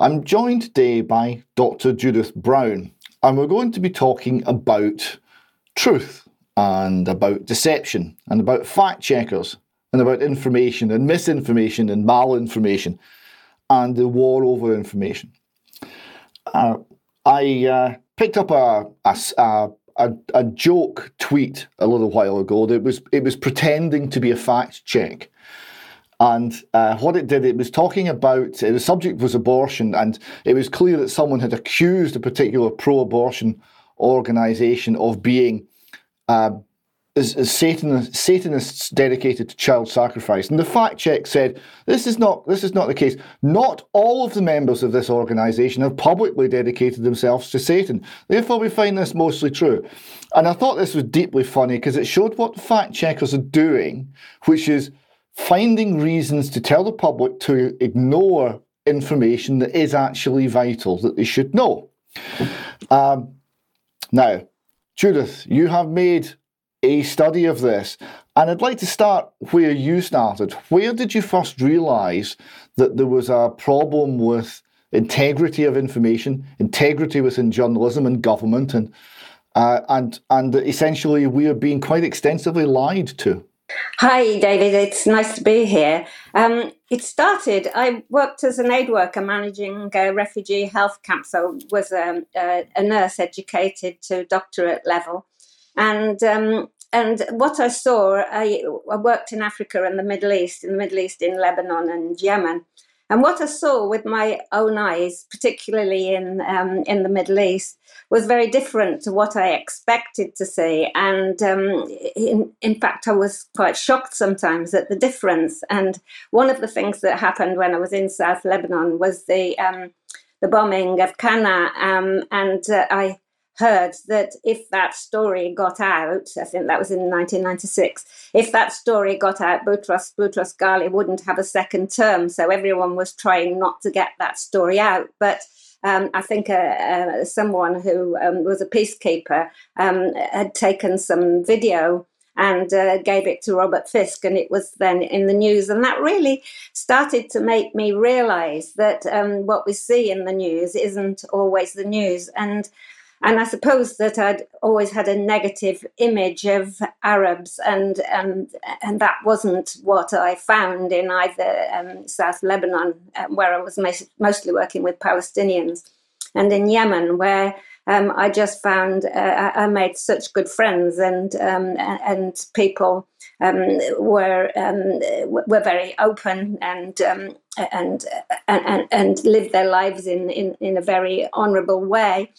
I'm joined today by Dr. Judith Brown, and we're going to be talking about truth and about deception and about fact checkers and about information and misinformation and malinformation and the war over information. Uh, I uh, picked up a, a, a, a, joke tweet a little while ago. It was it was pretending to be a fact check, and uh, what it did, it was talking about the subject was abortion, and it was clear that someone had accused a particular pro-abortion organisation of being uh, as Satan, Satanists dedicated to child sacrifice. And the fact check said this is not this is not the case. Not all of the members of this organisation have publicly dedicated themselves to Satan. Therefore, we find this mostly true. And I thought this was deeply funny because it showed what fact checkers are doing, which is finding reasons to tell the public to ignore information that is actually vital that they should know. Um, now, Judith, you have made a study of this, and I'd like to start where you started. Where did you first realize that there was a problem with integrity of information, integrity within journalism and government, and uh, and and essentially we are being quite extensively lied to? Hi, David. It's nice to be here. Um, it started, I worked as an aid worker managing a refugee health camp, so was um, a, a nurse educated to doctorate level. And um, and what I saw, I, I, worked in Africa and the Middle East, in the Middle East, in Lebanon and Yemen. And what I saw with my own eyes, particularly in um, in the Middle East, was very different to what I expected to see. And um, in, in fact, I was quite shocked sometimes at the difference. And one of the things that happened when I was in South Lebanon was the um, the bombing of Qana, um, and uh, I heard that if that story got out, I think that was in 1996, if that story got out, Boutros, Boutros Ghali wouldn't have a second term. So everyone was trying not to get that story out. But um, I think uh, uh, someone who um, was a peacekeeper um, had taken some video and uh, gave it to Robert Fisk, and it was then in the news. And that really started to make me realize that um, what we see in the news isn't always the news. And and I suppose that I'd always had a negative image of Arabs, and and and that wasn't what I found in either um, South Lebanon, um, where I was mostly working with Palestinians, and in Yemen, where um, I just found uh, I made such good friends, and um, and people um, were um, were very open and and, and and and lived their lives in in, in a very honourable way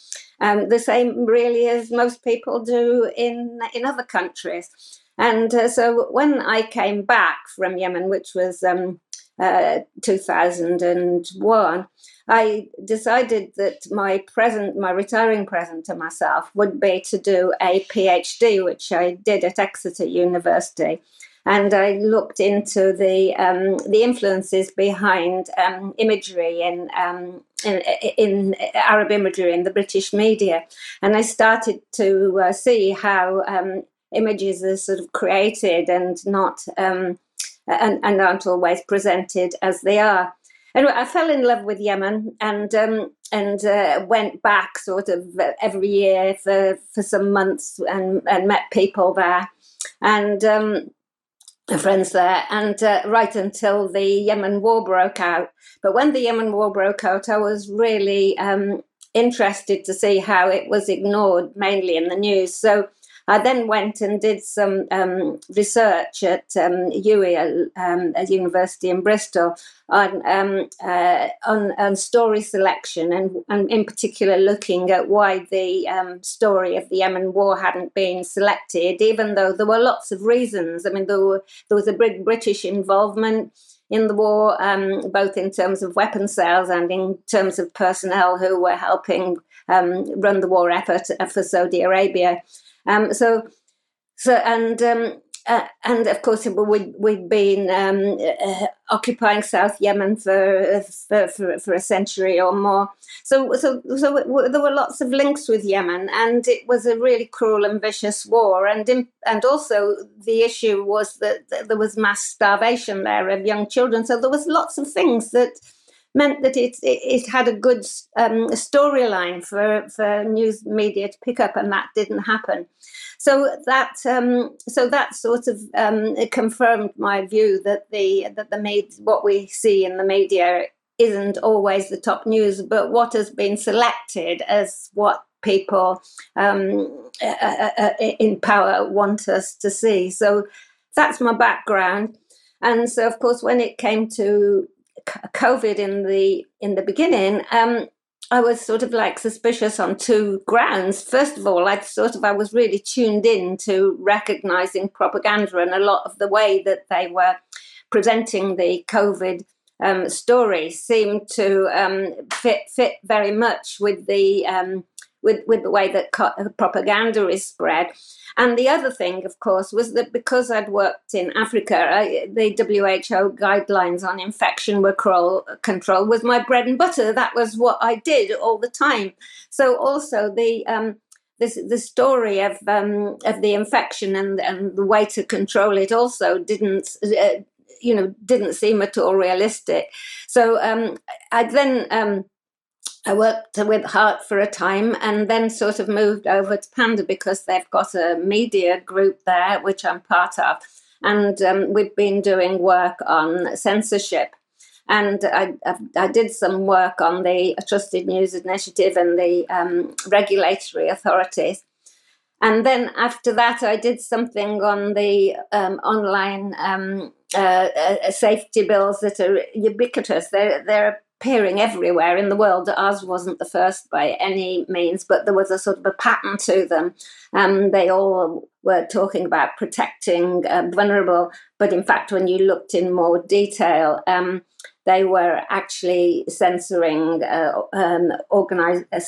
um, the same really as most people do in in other countries. And uh, so when I came back from Yemen, which was um, uh, 2001, I decided that my present, my retiring present to myself would be to do a PhD, which I did at Exeter University and I looked into the um, the influences behind um, imagery in, um, in, in Arab imagery in the British media, and I started to uh, see how um, images are sort of created and not um, and, and aren't always presented as they are. Anyway, I fell in love with Yemen and um, and uh, went back sort of every year for, for some months and, and met people there. And um, friends there, and uh, right until the Yemen war broke out. But when the Yemen war broke out, I was really um, interested to see how it was ignored, mainly in the news. So I then went and did some um, research at um, UWE, um, a university in Bristol, on, um, uh, on, on story selection, and, and in particular looking at why the um, story of the Yemen war hadn't been selected, even though there were lots of reasons. I mean, there, were, there was a big British involvement in the war, um, both in terms of weapon sales and in terms of personnel who were helping um, run the war effort for Saudi Arabia. Um, so, so and um, uh, and of course we'd, we'd been um, uh, occupying South Yemen for, for, for, for, a century or more. So, so, so there were lots of links with Yemen, and it was a really cruel and vicious war. And in, and also the issue was that, that there was mass starvation there of young children. So there was lots of things that meant that it, it, it had a good um, storyline for, for news media to pick up, and that didn't happen. So that um, so that sort of um, confirmed my view that the that the made what we see in the media isn't always the top news, but what has been selected as what people um, uh, uh, uh, uh in power want us to see. So that's my background. And so, of course, when it came to COVID in the in the beginning, um, I was sort of like suspicious on two grounds. First of all, I sort of I was really tuned in to recognizing propaganda and a lot of the way that they were presenting the COVID um, story seemed to um, fit fit very much with the um, with with the way that co- propaganda is spread. And the other thing, of course, was that because I'd worked in Africa, I, the WHO guidelines on infection control, control was my bread and butter. That was what I did all the time. So also the um, this, the story of um, of the infection and and the way to control it also didn't uh, you know didn't seem at all realistic. So um, I then um, I worked with HART for a time and then sort of moved over to Panda because they've got a media group there, which I'm part of. And um, we've been doing work on censorship. And I, I, did some work on the Trusted News Initiative and the um, regulatory authorities. And then after that, I did something on the um, online um, uh, uh, safety bills that are ubiquitous. They're, they're appearing everywhere in the world. Ours wasn't the first by any means, but there was a sort of a pattern to them. Um, they all were talking about protecting uh, vulnerable, but in fact, when you looked in more detail, um, they were actually censoring uh, um, uh,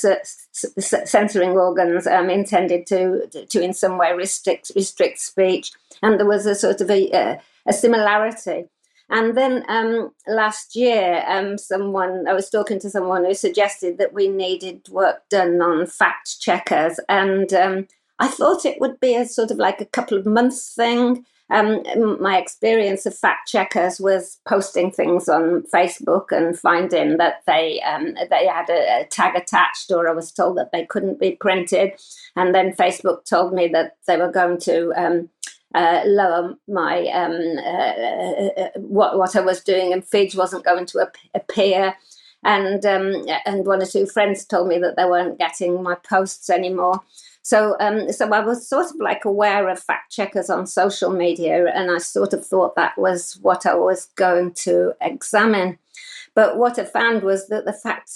censoring organs um, intended to, to in some way restrict restrict speech, and there was a sort of a, uh, a similarity. And then um, last year, um, someone I was talking to someone who suggested that we needed work done on fact checkers, and um, I thought it would be a sort of like a couple of months thing. Um, my experience of fact checkers was posting things on Facebook and finding that they um, they had a, a, tag attached, or I was told that they couldn't be printed, and then Facebook told me that they were going to um, uh, lower my um, uh, uh, what what I was doing, and feeds wasn't going to ap- appear. And um, and one or two friends told me that they weren't getting my posts anymore. So um, so I was sort of like aware of fact checkers on social media, and I sort of thought that was what I was going to examine. But what I found was that the fact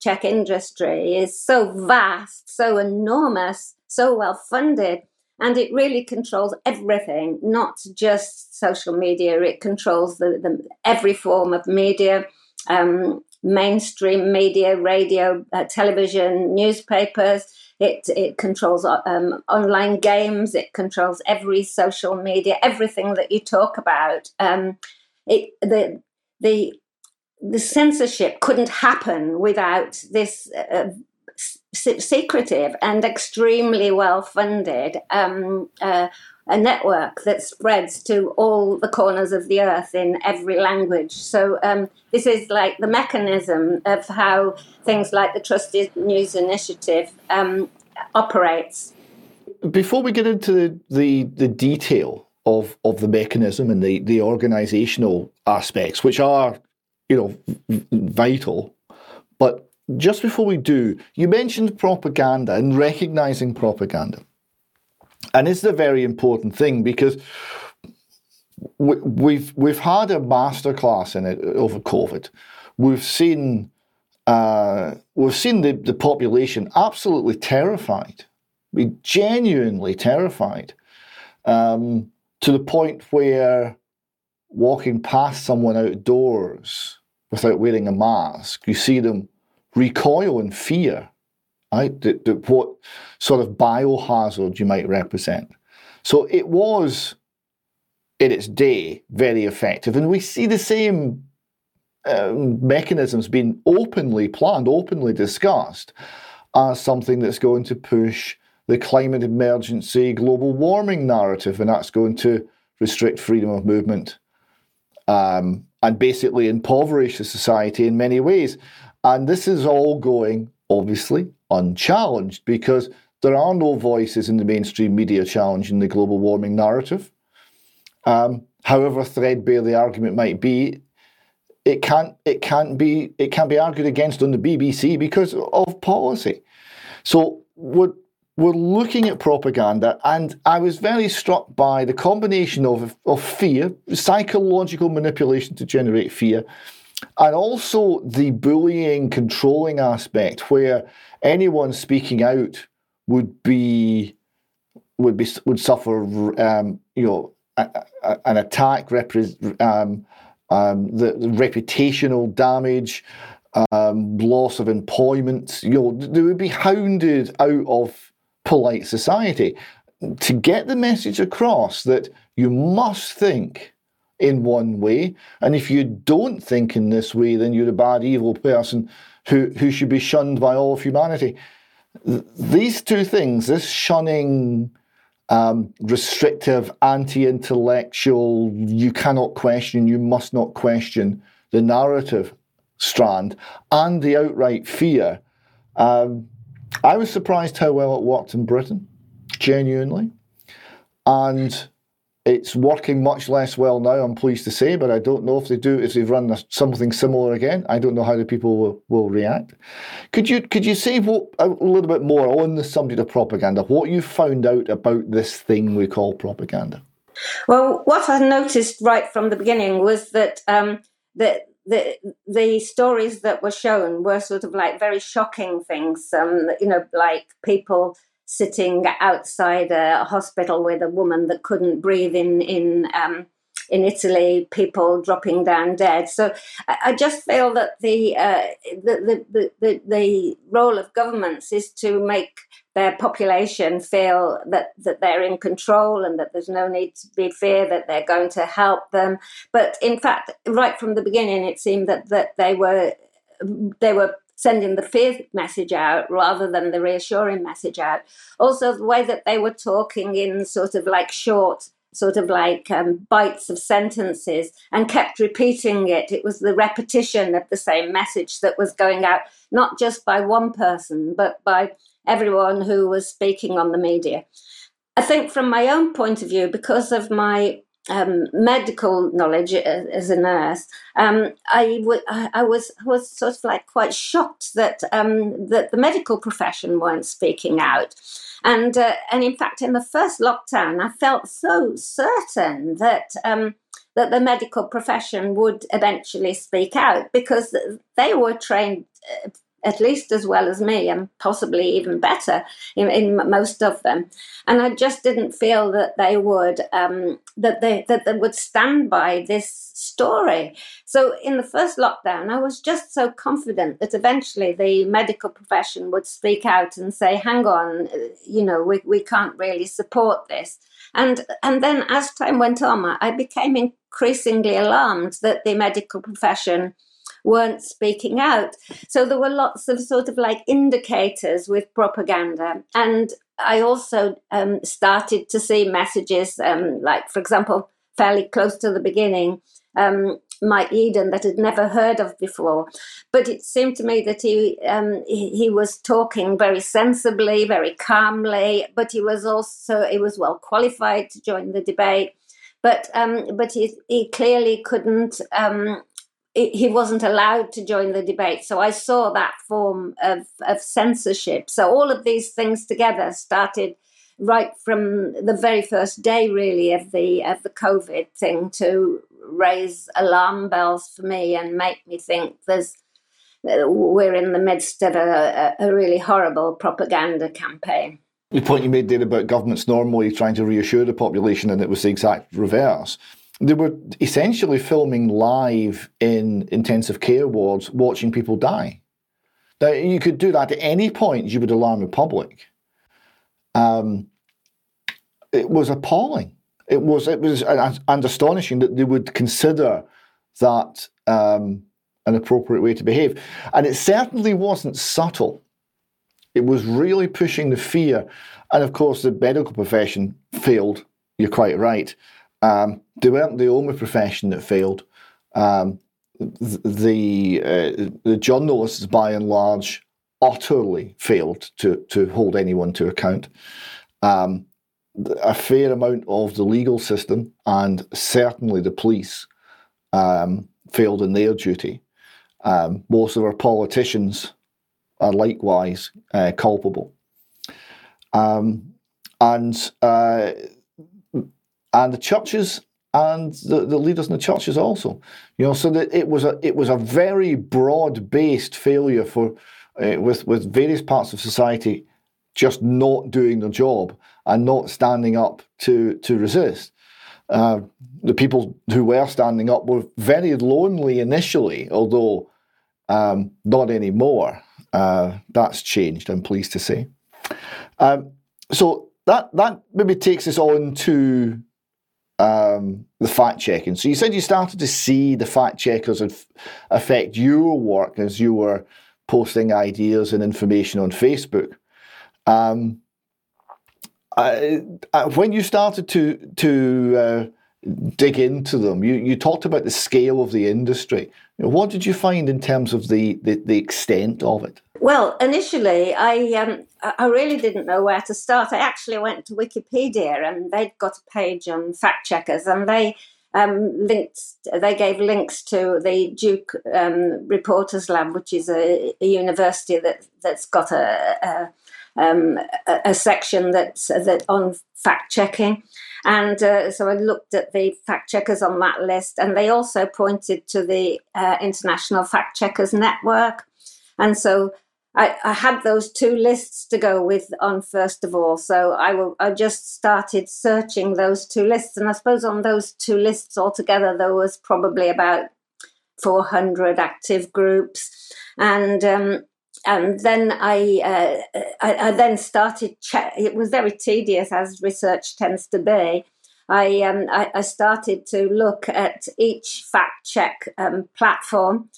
check industry is so vast, so enormous, so well funded and it really controls everything, not just social media. It controls the, the every form of media, um, mainstream media, radio, uh, television, newspapers. It it controls um, online games. It controls every social media, everything that you talk about. Um, it the the the censorship couldn't happen without this uh, secretive and extremely well funded um, uh, a network that spreads to all the corners of the earth in every language. So um, this is like the mechanism of how things like the Trusted News Initiative um, operates. Before we get into the, the, detail of, of the mechanism and the, the organizational aspects, which are, you know, vital, but just before we do, you mentioned propaganda and recognizing propaganda. And this is a very important thing because we've we've had a masterclass in it over COVID. We've seen uh, we've seen the, the population absolutely terrified, be genuinely terrified, um, to the point where walking past someone outdoors without wearing a mask, you see them recoil in fear, right? What sort of biohazard you might represent. So it was, in its day, very effective. And we see the same um, mechanisms being openly planned, openly discussed as something that's going to push the climate emergency, global warming narrative, and that's going to restrict freedom of movement um, and basically impoverish the society in many ways. And this is all going, obviously, unchallenged because there are no voices in the mainstream media challenging the global warming narrative. Um, however threadbare the argument might be, it can't it can't be it can't be argued against on the BBC because of policy. So we're we're looking at propaganda, and I was very struck by the combination of of fear, psychological manipulation to generate fear, and also the bullying, controlling aspect, where anyone speaking out would be would be would suffer, um, you know, a, a, an attack, repre- um, um, the, the, reputational damage, um, loss of employment. You know, they would be hounded out of polite society to get the message across that you must think in one way, and if you don't think in this way, then you're a bad, evil person who who should be shunned by all of humanity. These two things, this shunning um, restrictive, anti intellectual, you cannot question, you must not question the narrative strand, and the outright fear. Um, I was surprised how well it worked in Britain, genuinely. And it's working much less well now, I'm pleased to say, but I don't know if they do, if they've run something similar again. I don't know how the people will, will react. Could you could you say what, a little bit more on the subject of propaganda, what you found out about this thing we call propaganda? Well, what I noticed right from the beginning was that um, the, the the stories that were shown were sort of like very shocking things. Um, you know, like people sitting outside a hospital with a woman that couldn't breathe in in um, in Italy, people dropping down dead. So I, just feel that the, uh, the, the, the, the role of governments is to make their population feel that, that they're in control and that there's no need to be fear that they're going to help them. But in fact, right from the beginning, it seemed that, that they were they were sending the fear message out rather than the reassuring message out. Also, the way that they were talking in sort of like short, sort of like um, bites of sentences and kept repeating it. It was the repetition of the same message that was going out, not just by one person, but by everyone who was speaking on the media. I think, from my own point of view, because of my um, medical knowledge as a nurse, um, I, w- I was was sort of like quite shocked that um, that the medical profession weren't speaking out, and uh, and in fact in the first lockdown I felt so certain that um, that the medical profession would eventually speak out because they were trained uh, at least as well as me and possibly even better in, in most of them. And i just didn't feel that they would um, that they that they would stand by this story. So in the first lockdown i was just so confident that eventually the medical profession would speak out and say hang on you know we, we can't really support this. And and then as time went on i became increasingly alarmed that the medical profession weren't speaking out. So there were lots of sort of like indicators with propaganda. And I also um, started to see messages, um, like, for example, fairly close to the beginning, um, Mike Yeadon that I'd never heard of before. But it seemed to me that he, um, he, he was talking very sensibly, very calmly, but he was also he was well qualified to join the debate. But um, but he, he clearly couldn't um, he wasn't allowed to join the debate. So I saw that form of, of censorship. So all of these things together started right from the very first day, really, of the of the COVID thing to raise alarm bells for me and make me think there's we're in the midst of a, a really horrible propaganda campaign. The point you made there about governments normally trying to reassure the population, and it was the exact reverse they were essentially filming live in intensive care wards, watching people die. Now, you could do that at any point, you would alarm the public. Um, it was appalling. It was it was and astonishing that they would consider that um, an appropriate way to behave, and it certainly wasn't subtle. It was really pushing the fear, and of course, the medical profession failed. You're quite right. Um, they weren't the only profession that failed. Um, the uh, the journalists, by and large, utterly failed to to hold anyone to account. Um, a fair amount of the legal system and certainly the police um, failed in their duty. Um, most of our politicians are likewise uh, culpable. Um, and uh, and the churches and the, the leaders in the churches also, you know, so that it was a it was a very broad based failure for uh, with with various parts of society just not doing their job and not standing up to to resist. Uh, the people who were standing up were very lonely initially, although um, not anymore. Uh, that's changed, I'm pleased to say. Um, so that that maybe takes us on to um, the fact checking. So you said you started to see the fact checkers affect your work as you were posting ideas and information on Facebook. Um, I, I, when you started to to uh, dig into them, you, you talked about the scale of the industry. What did you find in terms of the, the, the extent of it? Well, initially, I um, I really didn't know where to start. I actually went to Wikipedia, and they'd got a page on fact checkers, and they um, linked. They gave links to the Duke um, Reporters Lab, which is a, a, university that that's got a, um, a, a, section that's that on fact checking. And uh, so I looked at the fact checkers on that list, and they also pointed to the uh, International Fact Checkers Network. And so I, I, had those two lists to go with on first of all. So I, will, I just started searching those two lists. And I suppose on those two lists altogether, there was probably about 400 active groups. And um, and then I, uh, I, I, then started. Che- it was very tedious, as research tends to be. I, um, I, I started to look at each fact check um, platform.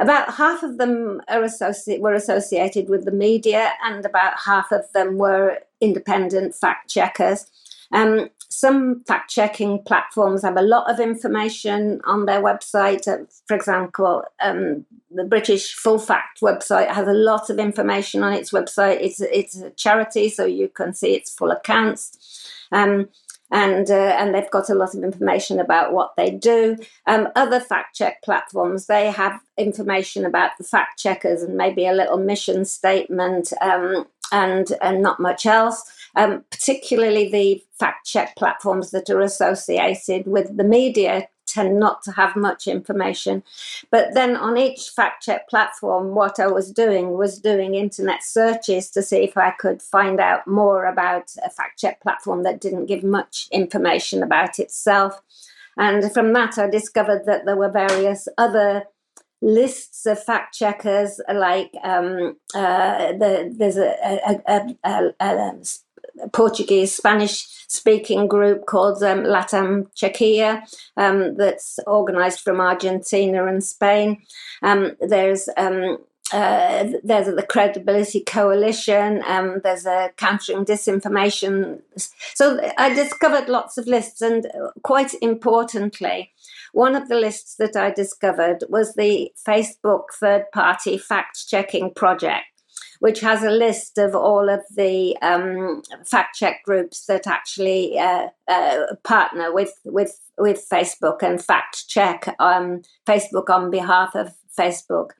About half of them associ- were associated with the media, and about half of them were independent fact checkers. Um, some fact checking platforms have a lot of information on their website. Uh, for example, um, the British Full Fact website has a lot of information on its website. It's, it's a charity, so you can see its full accounts. Um, and uh, and they've got a lot of information about what they do. Um, other fact check platforms they have information about the fact checkers and maybe a little mission statement um, and and not much else um, particularly the fact check platforms that are associated with the media tend not to have much information. But then on each fact check platform, what I was doing was doing internet searches to see if I could find out more about a fact check platform that didn't give much information about itself. And from that, I discovered that there were various other lists of fact checkers, like um, uh, the, there's a, a, a, a Portuguese, Spanish speaking group called um, LatamChequea um, that's organized from Argentina and Spain. Um, there's um, uh, there's the Credibility Coalition, um, there's a Countering Disinformation. So I discovered lots of lists, and quite importantly, one of the lists that I discovered was the Facebook third party fact checking project which has a list of all of the um, fact check groups that actually uh, uh, partner with, with, with Facebook and fact check um, Facebook on behalf of Facebook.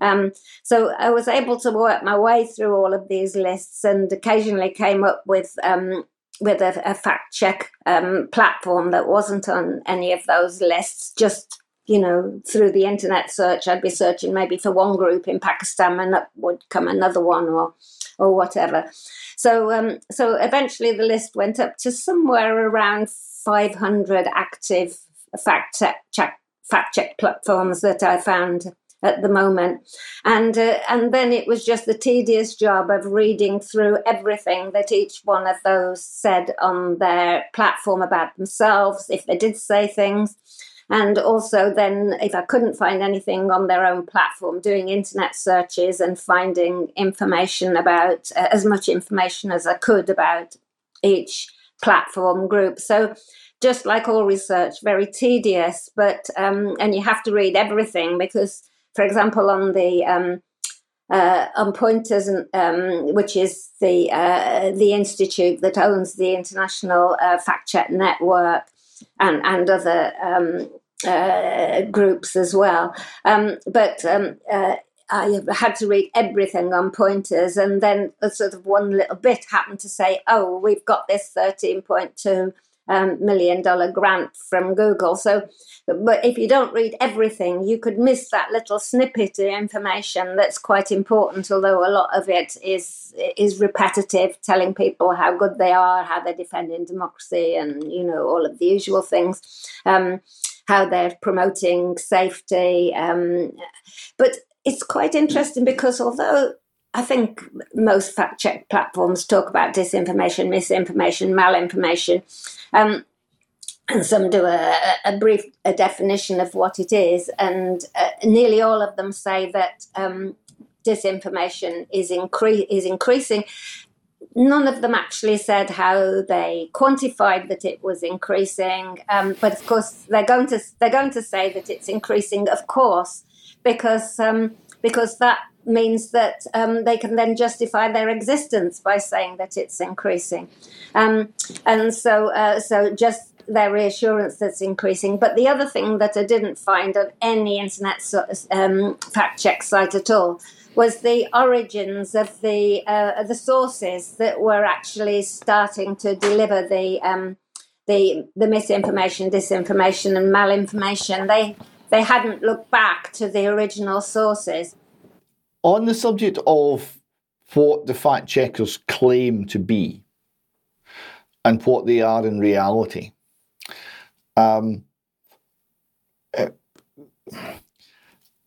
Um, so I was able to work my way through all of these lists and occasionally came up with um, with a, a, fact check um, platform that wasn't on any of those lists, just you know, through the internet search, I'd be searching maybe for one group in Pakistan, and up would come another one, or or whatever. So, um, so eventually, the list went up to somewhere around 500 active fact check fact check platforms that I found at the moment, and uh, and then it was just the tedious job of reading through everything that each one of those said on their platform about themselves, if they did say things and also, then, if I couldn't find anything on their own platform, doing internet searches and finding information about uh, as much information as I could about each platform group. So, just like all research, very tedious. But um, and you have to read everything because, for example, on the um, uh, on Poynter's, um, which is the uh, the institute that owns the International uh, Fact Check Network and and other um, uh, groups as well. Um, but um, uh, I had to read everything on Poynter's, and then a sort of one little bit happened to say, "Oh, we've got this thirteen point two um, million dollar grant from Google. So, but if you don't read everything, you could miss that little snippet of information that's quite important. Although a lot of it is is repetitive, telling people how good they are, how they're defending democracy, and you know all of the usual things. Um, how they're promoting safety, um, but it's quite interesting because although I think most fact check platforms talk about disinformation, misinformation, malinformation. Um, and some do a, a, brief a definition of what it is, and uh, nearly all of them say that um, disinformation is, incre- is increasing. None of them actually said how they quantified that it was increasing, um, but of course they're going to they're going to say that it's increasing, of course, because um, because that means that um, they can then justify their existence by saying that it's increasing. Um, and so, uh, so just their reassurance that's increasing. But the other thing that I didn't find on any internet um, fact check site at all was the origins of the uh, the sources that were actually starting to deliver the um, the the misinformation, disinformation, and malinformation. They they hadn't looked back to the original sources. On the subject of what the fact checkers claim to be and what they are in reality, um, uh,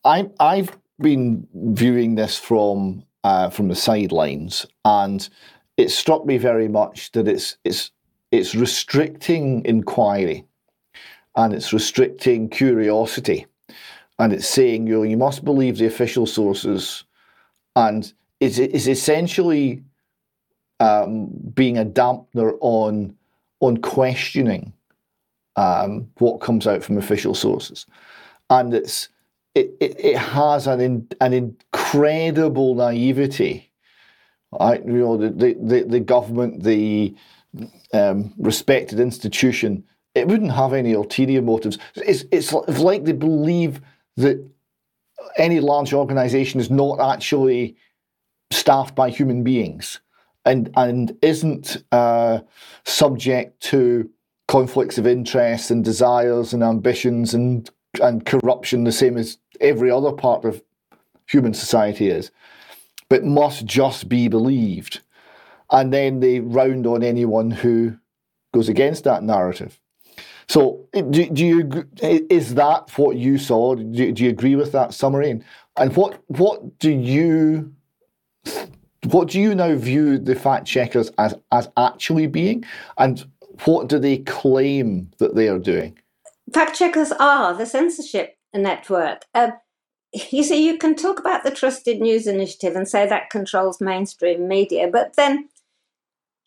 I, I've been viewing this from uh, from the sidelines, and it struck me very much that it's it's it's restricting inquiry, and it's restricting curiosity, and it's saying you know, you must believe the official sources, and is is essentially um, being a dampener on on questioning um, what comes out from official sources, and it's it, it, it has an in, an incredible naivety. Right? You know, the, the, the government, the um, respected institution, it wouldn't have any ulterior motives. It's, it's like they believe that any large organization is not actually staffed by human beings and and isn't uh, subject to conflicts of interest and desires and ambitions and and corruption the same as every other part of human society is, but must just be believed. And then they round on anyone who goes against that narrative. So, do, do you is that what you saw? Do, do you agree with that summary? And what what do you what do you now view the fact checkers as as actually being, and what do they claim that they are doing? Fact checkers are the censorship network. Uh, you see, you can talk about the Trusted News Initiative and say that controls mainstream media, but then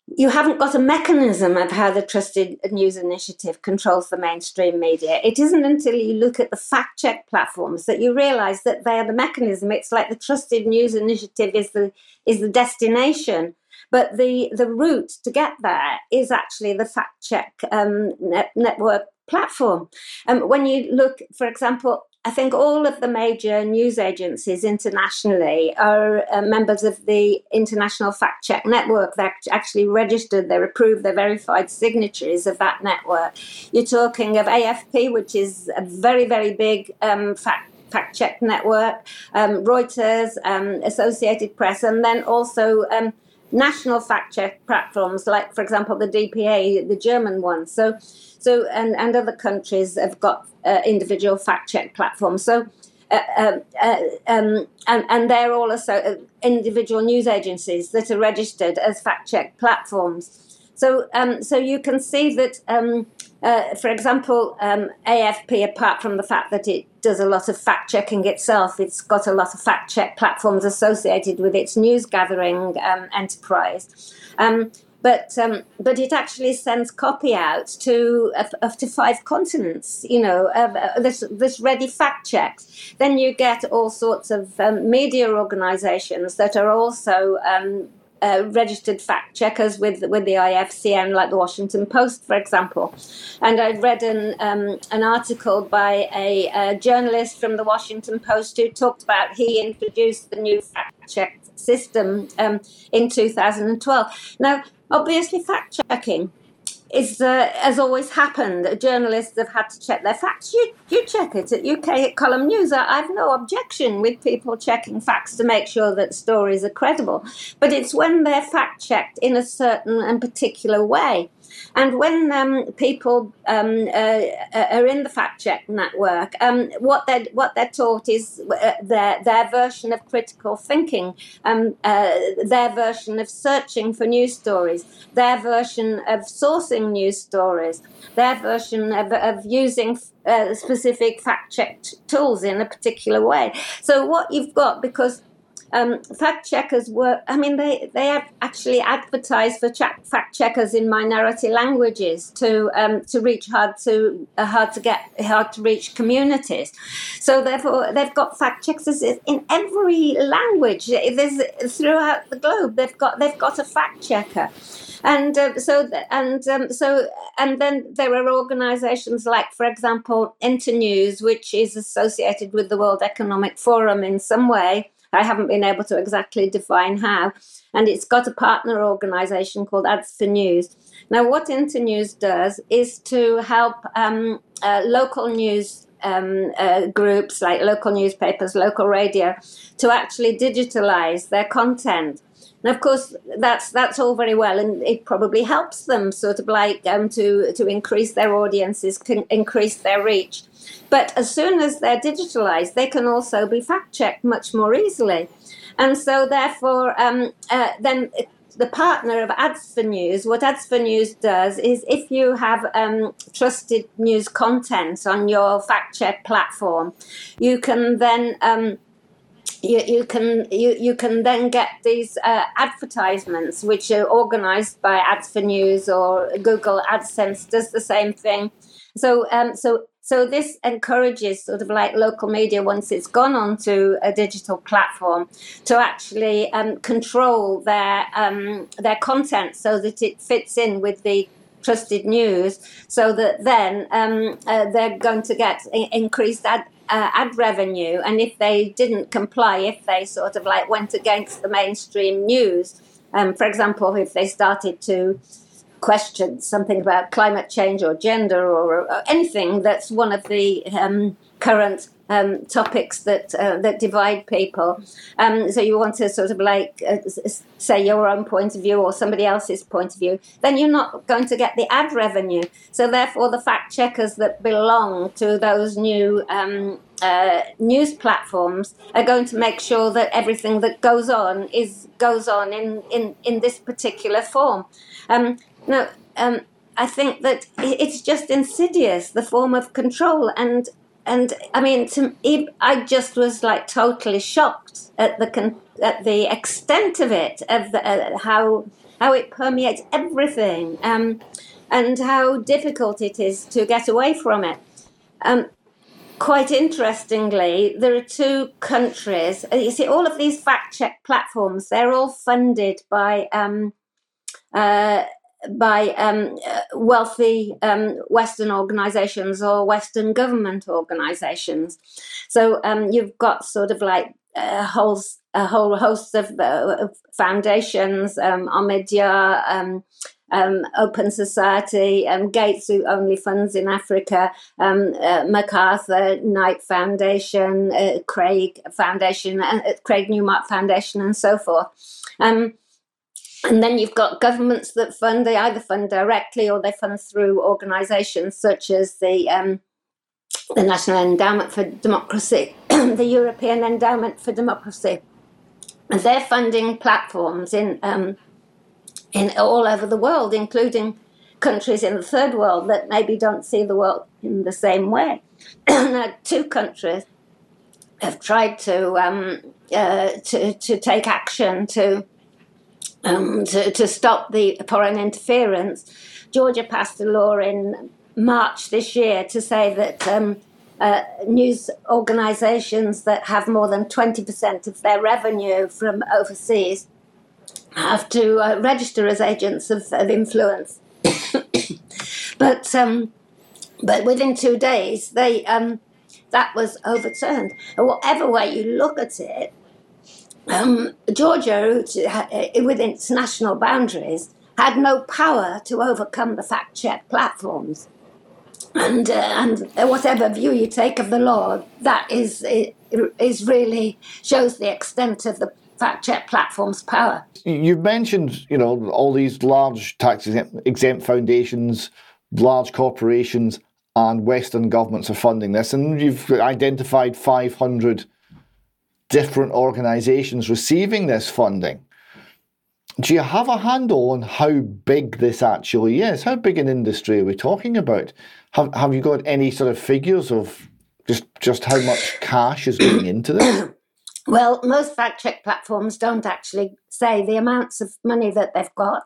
you haven't got a mechanism of how the Trusted News Initiative controls the mainstream media. It isn't until you look at the fact check platforms that you realize that they are the mechanism. It's like the Trusted News Initiative is the is the destination, but the the route to get there is actually the fact check um, net, network platform. Um, when you look, for example, I think all of the major news agencies internationally are uh, members of the International Fact Check Network. They're actually registered, they're approved, they're verified signatories of that network. You're talking of AFP, which is a very, very big um, fact fact check network, um, Reuters, um, Associated Press, and then also um, national fact check platforms like, for example, the DPA, the German one. So, so and, and other countries have got uh, individual fact check platforms. So, uh, um, uh, um, and, and they're all also uh, individual news agencies that are registered as fact check platforms. So, um, so you can see that um, uh, for example, um, AFP, apart from the fact that it does a lot of fact checking itself, it's got a lot of fact check platforms associated with its news gathering um, enterprise. But um, but it actually sends copy out to up to five continents. You know, uh, this this ready fact checks. Then you get all sorts of um, media organisations that are also um, uh, registered fact checkers with with the IFCN, like the Washington Post, for example. And I read an um, an article by a, a, journalist from the Washington Post who talked about he introduced the new fact check system um, in 2012. Now, obviously, fact checking is uh, has always happened. Journalists have had to check their facts. You you check it at UK Column News. I have no objection with people checking facts to make sure that stories are credible, but it's when they're fact checked in a certain and particular way. And when um, people um, uh, uh, are in the fact check network, um, what they're what they're taught is uh, their their version of critical thinking, um, uh, their version of searching for news stories, their version of sourcing news stories, their version of, of using uh, specific fact checked tools in a particular way. So what you've got because um, fact checkers were, I mean, they, they have actually advertised for fact checkers in minority languages to um, to reach hard to uh, hard to get hard to reach communities. So therefore, they've got fact checkers in every language. There's throughout the globe. They've got they've got a fact checker and uh, so and um, so and then there are organizations like for example internews which is associated with the world economic forum in some way I haven't been able to exactly define how. And it's got a partner organization called Ads for News. Now, what Internews does is to help um, uh, local news um, uh, groups like local newspapers, local radio, to actually digitalize their content. And of course, that's that's all very well, and it probably helps them sort of like um, to to increase their audiences, increase their reach. But as soon as they're digitalized, they can also be fact checked much more easily. And so, therefore, um, uh, then the partner of Ads for News, what Ads for News does is if you have um, trusted news content on your fact check platform, you can then. Um, you, you can you, you can then get these uh, advertisements which are organized by Ads for News or Google AdSense does the same thing. So um, so so this encourages sort of like local media once it's gone onto a digital platform to actually um, control their um, their content so that it fits in with the trusted news, so that then um, uh, they're going to get increased ad, uh, ad revenue. And if they didn't comply, if they sort of like went against the mainstream news, um, for example, if they started to question something about climate change or gender or, or anything that's one of the um, current um, topics that uh, that divide people. Um, so you want to sort of like uh, say your own point of view or somebody else's point of view, then you're not going to get the ad revenue. So therefore, the fact checkers that belong to those new um, uh, news platforms are going to make sure that everything that goes on is goes on in in, in this particular form. Um, no, um, I think that it's just insidious, the form of control, and and I mean, to, I just was like totally shocked at the at the extent of it, of the, uh, how how it permeates everything, um, and how difficult it is to get away from it. Um, quite interestingly, there are two countries. Uh, you see, all of these fact check platforms, they're all funded by um, uh, by um, wealthy um, Western organizations or Western government organizations. So um, you've got sort of like a whole, a whole host of, uh, foundations, um, um, um, Open Society, um, Gates, who only funds in Africa, uh, MacArthur Knight Foundation, uh, Craig Foundation, uh, Craig Newmark Foundation, and so forth. Um, and then you've got governments that fund, they either fund directly or they fund through organisations such as the, um, the National Endowment for Democracy, the European Endowment for Democracy. And they're funding platforms in, um, in all over the world, including countries in the third world that maybe don't see the world in the same way. now, two countries have tried to, um, uh, to, to take action to um, to, to stop the foreign interference, Georgia passed a law in March this year to say that um, uh, news organisations that have more than 20% of their revenue from overseas have to uh, register as agents of, of influence. but um, but within two days, they um, that was overturned. And whatever way you look at it, um, Georgia, uh, within its national boundaries, had no power to overcome the fact check platforms. And, uh, and whatever view you take of the law, that is, is really shows the extent of the fact check platform's power. You've mentioned, you know, all these large tax exempt foundations, large corporations, and Western governments are funding this, and you've identified 500 different organisations receiving this funding. Do you have a handle on how big this actually is? How big an industry are we talking about? Have, have you got any sort of figures of just just how much cash is going into this? Well, most fact check platforms don't actually say the amounts of money that they've got.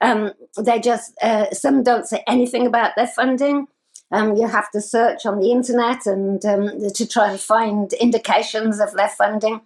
Um, they just uh, some don't say anything about their funding. Um, you have to search on the internet and um, to try and find indications of their funding.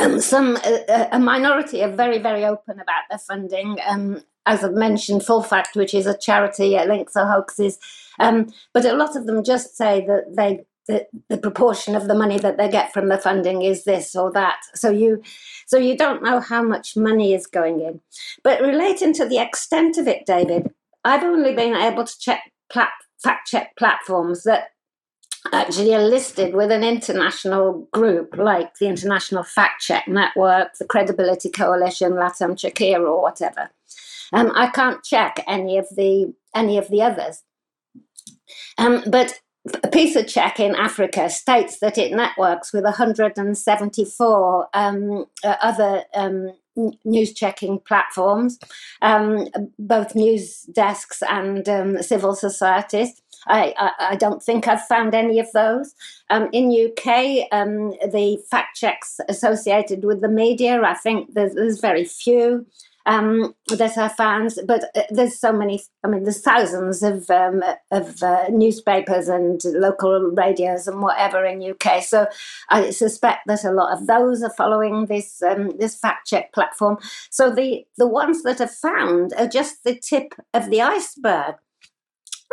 Um, some uh, a minority are very very open about their funding. Um, as I've mentioned, Full Fact, which is a charity, uh, links or hoaxes, um, but a lot of them just say that they the, the proportion of the money that they get from the funding is this or that. So you so you don't know how much money is going in. But relating to the extent of it, David, I've only been able to check plat- fact check platforms that actually are listed with an international group like the International Fact Check Network, the Credibility Coalition, LatamChequea, or whatever. Um, I can't check any of the any of the others. Um, but a piece of Check in Africa states that it networks with 174 um, uh, other um, news checking platforms, um, both news desks and um, civil societies. I, I, I, don't think I've found any of those. Um, in UK, um, the fact checks associated with the media, I think there's, there's very few um, that are fans. But uh, there's so many. I mean, there's thousands of um, of uh, newspapers and local radios and whatever in UK. So I suspect that a lot of those are following this um, this fact check platform. So the the ones that are found are just the tip of the iceberg.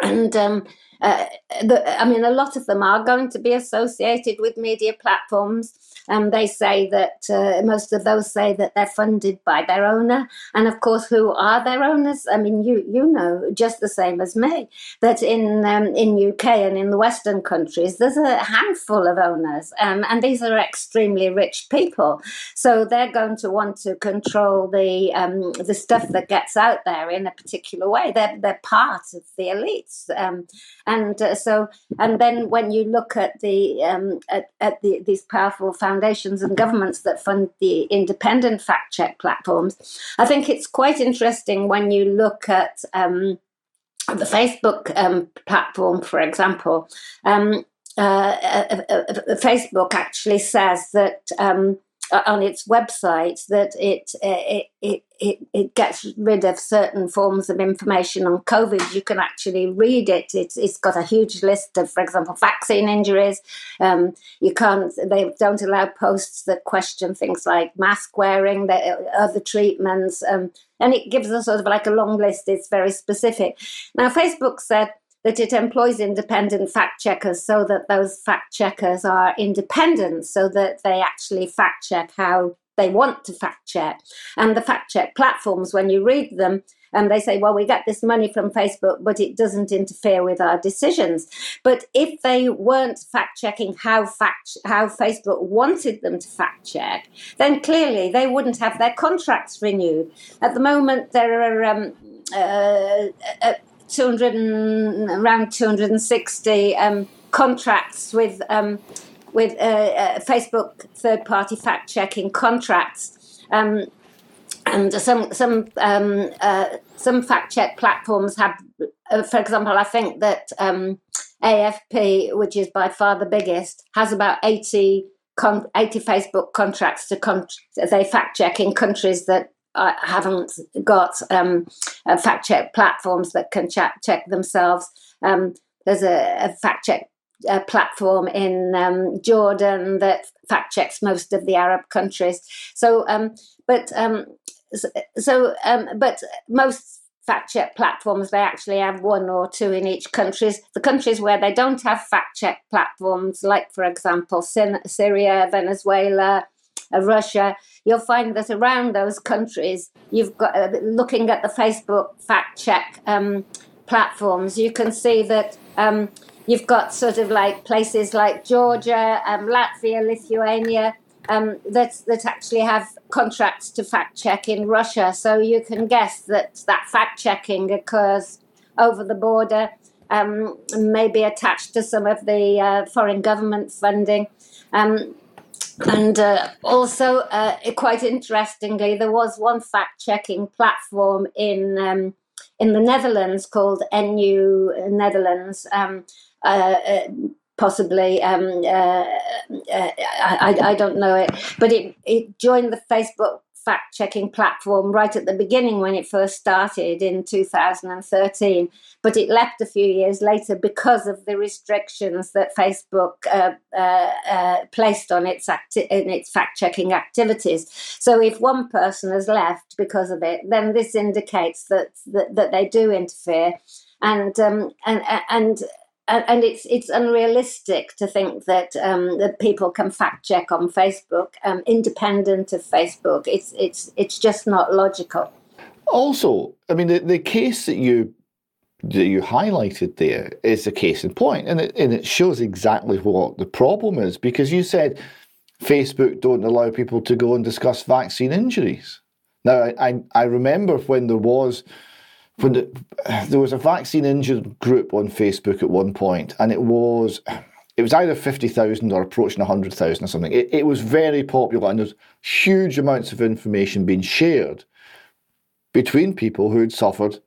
And um, uh, the, I mean, a lot of them are going to be associated with media platforms. Um, they say that uh, most of those say that they're funded by their owner, and of course, who are their owners? I mean, you you know just the same as me that in um, in UK and in the Western countries, there's a handful of owners, um, and these are extremely rich people. So they're going to want to control the um, the stuff that gets out there in a particular way. They're they're part of the elites, um, and uh, so and then when you look at the um, at, at the, these powerful foundations and governments that fund the independent fact check platforms. I think it's quite interesting when you look at um, the Facebook um, platform, for example. Um, uh, uh, uh, uh Facebook actually says that um, on its website that it, it, it it, it gets rid of certain forms of information on COVID. You can actually read it. It's, it's got a huge list of, for example, vaccine injuries. Um, you can't, they don't allow posts that question things like mask wearing, the, other treatments. Um, and it gives us sort of like a long list. It's very specific. Now, Facebook said, that it employs independent fact checkers so that those fact checkers are independent, so that they actually fact check how they want to fact check. And the fact check platforms, when you read them, and they say, well, we get this money from Facebook, but it doesn't interfere with our decisions. But if they weren't fact checking how fact how Facebook wanted them to fact check, then clearly they wouldn't have their contracts renewed. At the moment, there are um, uh, uh, 200 around 260 um, contracts with um, with uh, uh, Facebook third party fact checking contracts. Um, and some some um, uh, some fact check platforms have, uh, for example, I think that um, AFP, which is by far the biggest, has about eighty con- eighty Facebook contracts to con- they fact check in countries that uh, haven't got um, fact check platforms that can check, check themselves. Um, there's a, a fact check uh, platform in um, Jordan that fact checks most of the Arab countries. So, um, but um, so, so um, but most fact check platforms they actually have one or two in each countries. The countries where they don't have fact check platforms, like for example Syria, Venezuela. Uh, Russia, you'll find that around those countries, you've got uh, looking at the Facebook fact check um, platforms, you can see that um, you've got sort of like places like Georgia, um, Latvia, Lithuania um, that that actually have contracts to fact check in Russia. So you can guess that that fact checking occurs over the border, um, maybe attached to some of the uh, foreign government funding. Um, and uh, also, uh, quite interestingly, there was one fact checking platform in um, in the Netherlands called NU Netherlands. Um, uh, uh, possibly um, uh, uh, I, I, don't know it but it, it joined the facebook fact checking platform right at the beginning when it first started in 2013 but it left a few years later because of the restrictions that facebook uh, uh, uh, placed on its acti- in its fact checking activities. So if one person has left because of it then this indicates that that, that they do interfere. And um, and and and it's it's unrealistic to think that um, that people can fact check on Facebook, um, independent of Facebook. It's it's it's just not logical. Also, I mean, the, the case that you that you highlighted there is a case in point, and it and it shows exactly what the problem is because you said Facebook don't allow people to go and discuss vaccine injuries. Now, I I, I remember when there was when the, there was a vaccine injured group on Facebook at one point, and it was it was either fifty thousand or approaching hundred thousand or something. It, it was very popular, and there's huge amounts of information being shared between people who had suffered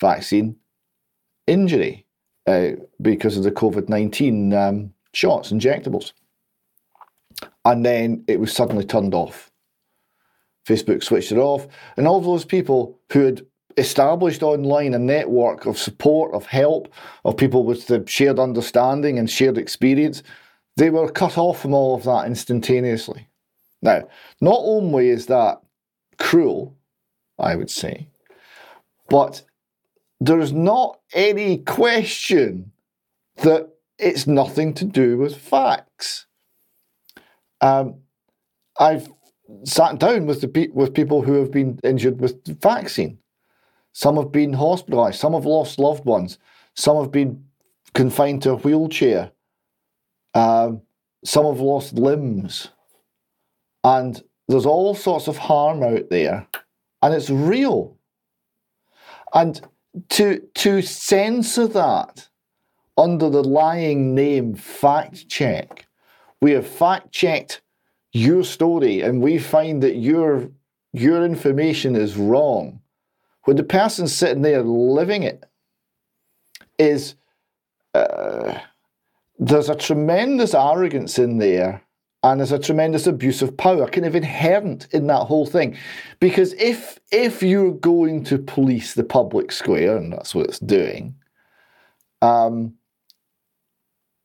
vaccine injury uh, because of the COVID nineteen um, shots, injectables, and then it was suddenly turned off. Facebook switched it off, and all those people who had established online a network of support, of help, of people with the shared understanding and shared experience, they were cut off from all of that instantaneously. Now, not only is that cruel, I would say, but there's not any question that it's nothing to do with facts. Um, I've sat down with the with people who have been injured with the vaccine, some have been hospitalised. Some have lost loved ones. Some have been confined to a wheelchair. Um, some have lost limbs. And there's all sorts of harm out there. And it's real. And to, to censor that under the lying name fact check, we have fact checked your story and we find that your, your information is wrong when the person sitting there living it is uh, there's a tremendous arrogance in there and there's a tremendous abuse of power. Kind of inherent in that whole thing. Because if if you're going to police the public square and that's what it's doing um,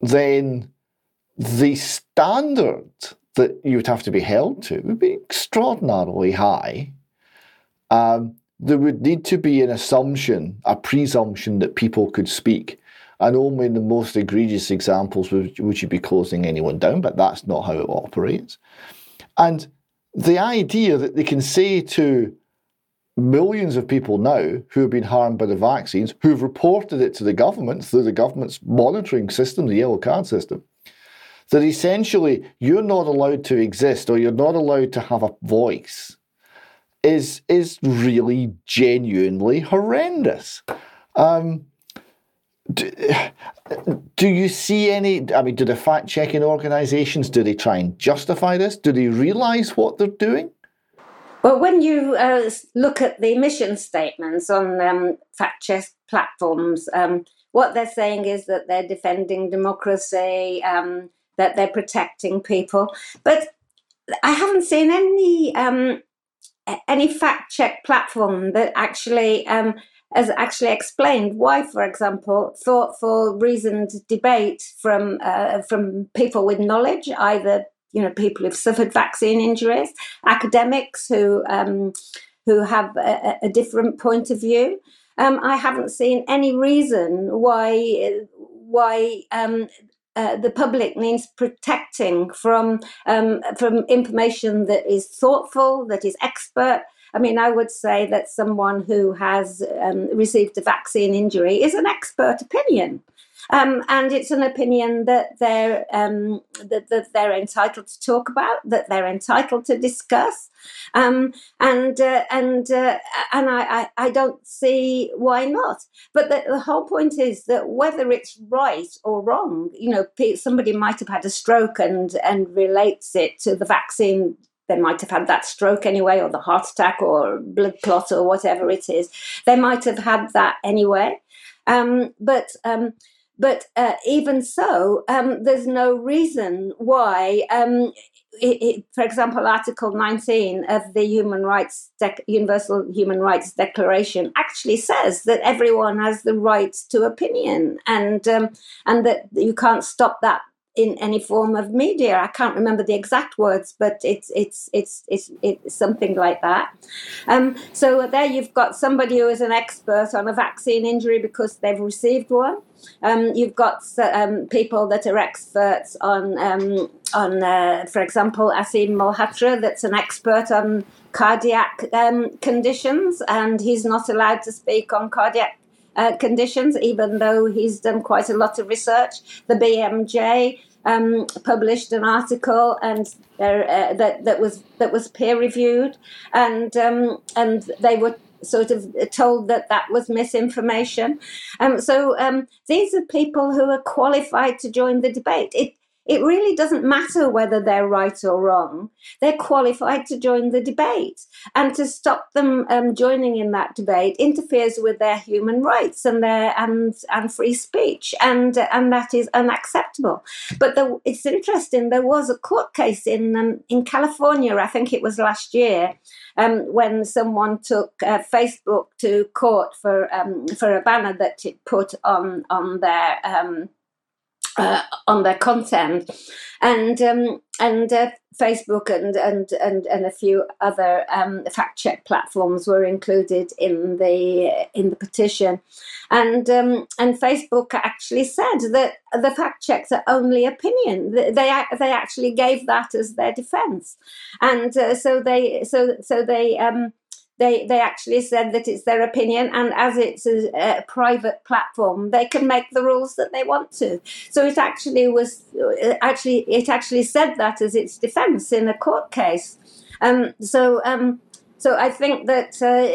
then the standard that you would have to be held to would be extraordinarily high. Um, there would need to be an assumption, a presumption that people could speak. And only in the most egregious examples would, would you be closing anyone down, but that's not how it operates. And the idea that they can say to millions of people now who have been harmed by the vaccines, who've reported it to the government through the government's monitoring system, the yellow card system, that essentially you're not allowed to exist or you're not allowed to have a voice is is really genuinely horrendous. Um, do, do, you see any? I mean, do the fact checking organisations do they try and justify this? Do they realise what they're doing? Well, when you uh, look at the mission statements on um, fact check platforms, um, what they're saying is that they're defending democracy, um, that they're protecting people. But I haven't seen any um, any fact check platform that actually um, has actually explained why, for example, thoughtful, reasoned debate from uh, from people with knowledge, either you know people who've suffered vaccine injuries, academics who um, who have a, a, different point of view. Um, I haven't seen any reason why why um, uh, the public means protecting from um, from information that is thoughtful, that is expert. I mean, I would say that someone who has um, received a vaccine injury is an expert opinion. Um, and it's an opinion that they're um, that, that, they're entitled to talk about, that they're entitled to discuss, um, and uh, and uh, and I, I, I, don't see why not. But the, the, whole point is that whether it's right or wrong, you know, somebody might have had a stroke and and relates it to the vaccine they might have had that stroke anyway, or the heart attack, or blood clot, or whatever it is. They might have had that anyway. Um, but um, but uh, even so, um, there's no reason why. Um, it, it, for example, Article 19 of the Human Rights Universal Human Rights Declaration actually says that everyone has the right to opinion, and um, and that you can't stop that in any form of media. I can't remember the exact words, but it's it's it's it's, it's something like that. Um, so there you've got somebody who is an expert on a vaccine injury because they've received one. Um, you've got um, people that are experts on um, on, uh, for example, Aseem Malhotra, that's an expert on cardiac um, conditions, and he's not allowed to speak on cardiac uh, conditions, even though he's done quite a lot of research. The BMJ um, published an article and uh, that that was that was peer reviewed, and um, and they were sort of told that that was misinformation. Um, so um, these are people who are qualified to join the debate. It it really doesn't matter whether they're right or wrong. They're qualified to join the debate. And to stop them um, joining in that debate interferes with their human rights and their and, and free speech. And, and that is unacceptable. But the, it's interesting, there was a court case in, um, in California, I think it was last year, um, when someone took uh, Facebook to court for, um, for a banner that it put on, on their um, uh, on their content, and um, and uh, Facebook and, and and and a few other um, fact check platforms were included in the in the petition, and um, and Facebook actually said that the fact checks are only opinion. They they actually gave that as their defence, and uh, so they so so they um, they they actually said that it's their opinion, and as it's a, a, private platform, they can make the rules that they want to. So it actually was actually it actually said that as its defence in a court case. Um, so um, so I think that, uh,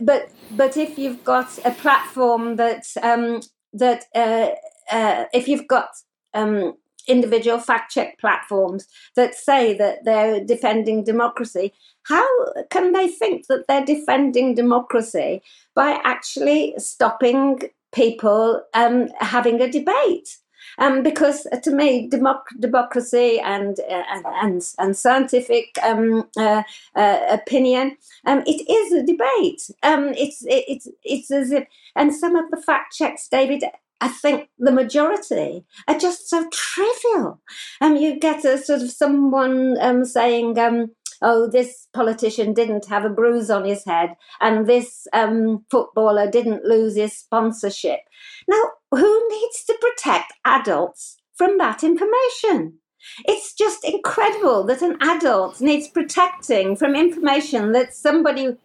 but but if you've got a platform that um, that uh, uh, if you've got um, individual fact check platforms that say that they're defending democracy, how can they think that they're defending democracy by actually stopping people um, having a debate? Um, because uh, to me, democ- democracy and, uh, and and scientific um, uh, uh, opinion, um, it is a debate. Um, it's it, it's it's as if, and some of the fact checks, David, I think the majority are just so trivial. Um, you get a sort of someone um, saying, um, "Oh, this politician didn't have a bruise on his head, and this um, footballer didn't lose his sponsorship." Now, who needs to protect adults from that information? It's just incredible that an adult needs protecting from information that somebody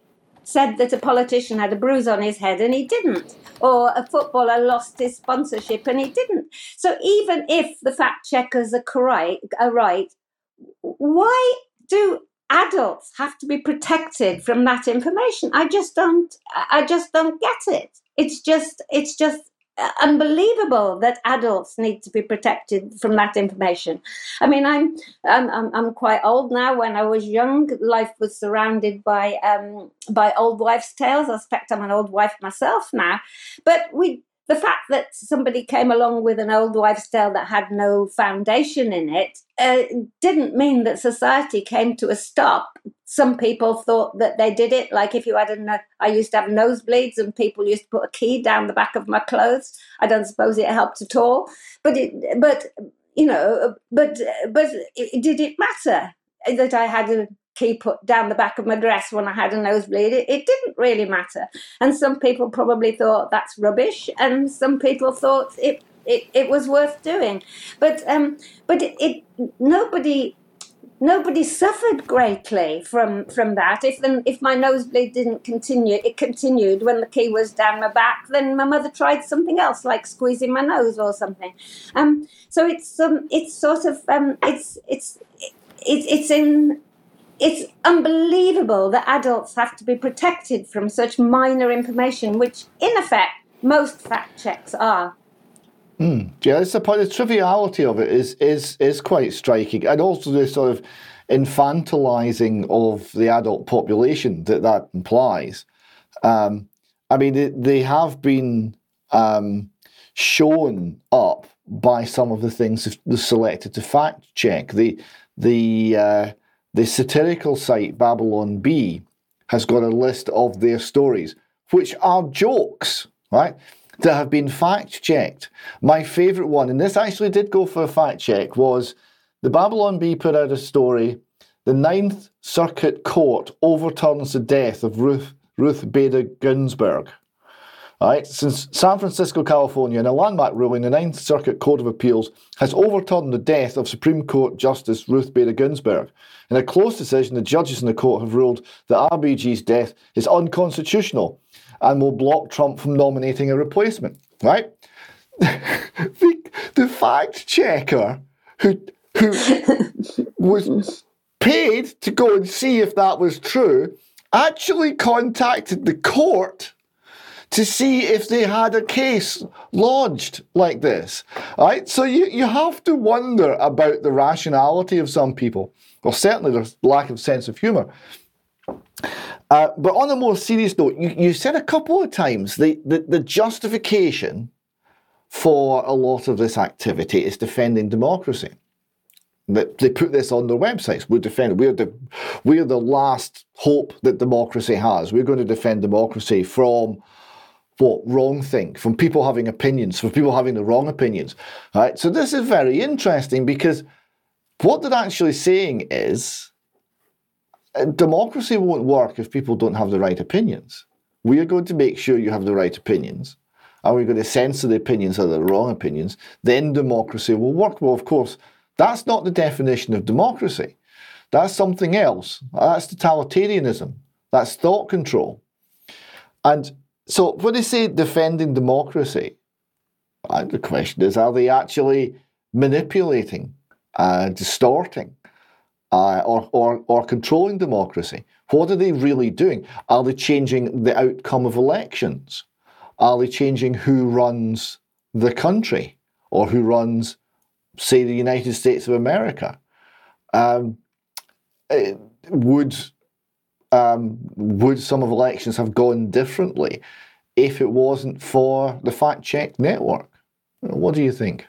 said that a politician had a bruise on his head and he didn't, or a footballer lost his sponsorship and he didn't. So even if the fact checkers are correct, are right, why do adults have to be protected from that information? I just don't. I just don't get it. It's just. It's just unbelievable that adults need to be protected from that information. I mean, I'm I'm I'm, quite old now. When I was young, life was surrounded by um, by old wives' tales. I suspect I'm an old wife myself now, but we the fact that somebody came along with an old wives' tale that had no foundation in it uh, didn't mean that society came to a stop. Some people thought that they did it, like if you had a, I used to have nosebleeds and people used to put a key down the back of my clothes. I don't suppose it helped at all, but it, but you know, but but did it matter that I had a key put down the back of my dress when I had a nosebleed. It, it, didn't really matter. And some people probably thought that's rubbish, and some people thought it it, it was worth doing. But um, but it, it nobody nobody suffered greatly from from that. If the, if my nosebleed didn't continue, it continued when the key was down my back. Then my mother tried something else, like squeezing my nose or something. Um, so it's um, it's sort of um, it's it's it, it's in it's unbelievable that adults have to be protected from such minor information, which, in effect, most fact checks are. Mm. Yeah, it's the point. The triviality of it is is is quite striking, and also the sort of infantilizing of the adult population that that implies. Um, I mean, they, they have been um, shown up by some of the things they've selected to fact check. The the uh, the satirical site Babylon Bee has got a list of their stories, which are jokes, right? That have been fact checked. My favourite one, and this actually did go for a fact check, was the Babylon Bee put out a story. The Ninth Circuit Court overturns the death of Ruth, Ruth Bader Ginsburg. Right? Since San Francisco, California, in a landmark ruling, the Ninth Circuit Court of Appeals has overturned the death of Supreme Court Justice Ruth Bader Ginsburg. In a close decision, the judges in the court have ruled that RBG's death is unconstitutional and will block Trump from nominating a replacement. Right? the, the fact checker who who was paid to go and see if that was true actually contacted the court to see if they had a case lodged like this. Right? So you, you have to wonder about the rationality of some people. Well, certainly there's lack of sense of humour. Uh, but on a more serious note, you, you said a couple of times the, the, the justification for a lot of this activity is defending democracy. They put this on their websites. We're defending. We're the we're the last hope that democracy has. We're going to defend democracy from what wrong think, from people having opinions, from people having the wrong opinions. Right? So this is very interesting because what they're actually saying is uh, democracy won't work if people don't have the right opinions. We are going to make sure you have the right opinions. And we're going to censor the opinions that are the wrong opinions. Then democracy will work. Well, of course, that's not the definition of democracy. That's something else. That's totalitarianism. That's thought control. And so when they say defending democracy, uh, the question is, are they actually manipulating, uh, distorting, uh, or, or, or controlling democracy? What are they really doing? Are they changing the outcome of elections? Are they changing who runs the country or who runs, say, the United States of America? Um, would um, would some of elections have gone differently if it wasn't for the fact check network? What do you think?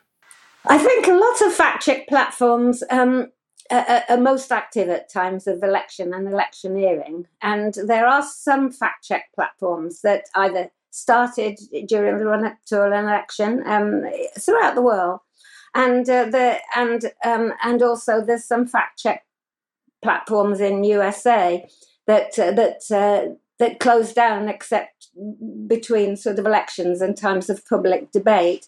I think a lot of fact check platforms um, are, are, most active at times of election and electioneering. And there are some fact check platforms that either started during the run up to an election um, throughout the world. And uh, the and um, and also there's some fact check platforms in USA that uh, that uh, that close down except between sort of elections and times of public debate.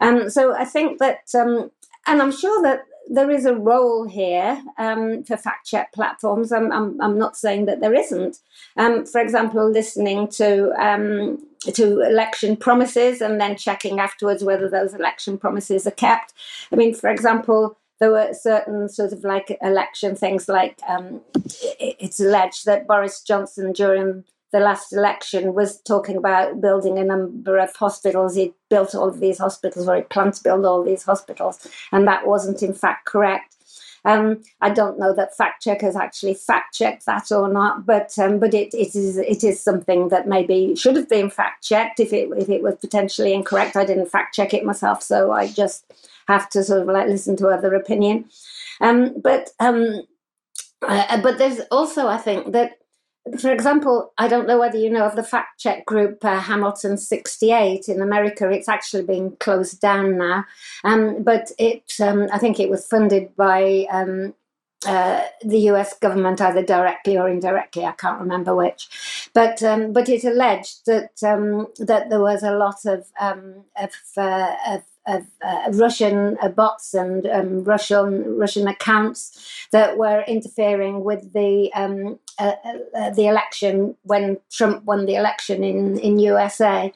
Um, so I think that, um, and I'm sure that there is a role here um, for fact check platforms. I'm, I'm, I'm, not saying that there isn't. Um, for example, listening to um, to election promises and then checking afterwards whether those election promises are kept. I mean, for example, there were certain sort of like election things like um, it's alleged that Boris Johnson during the last election was talking about building a number of hospitals. He built all of these hospitals, or he planned to build all these hospitals, and that wasn't in fact correct. Um, I don't know that fact checkers actually fact checked that or not, but um, but it, it is it is something that maybe should have been fact checked if it if it was potentially incorrect. I didn't fact check it myself, so I just have to sort of like listen to other opinion. Um, but um, uh, but there's also I think that for example, I don't know whether you know of the fact check group uh, Hamilton 68 in America. It's actually been closed down now. Um, but it, um, I think it was funded by um, uh, the US government, either directly or indirectly. I can't remember which. But, um, but it alleged that, um, that there was a lot of, um, of, uh, of of uh, Russian uh, bots and um, Russian Russian accounts that were interfering with the um, uh, uh, the election when Trump won the election in, in USA,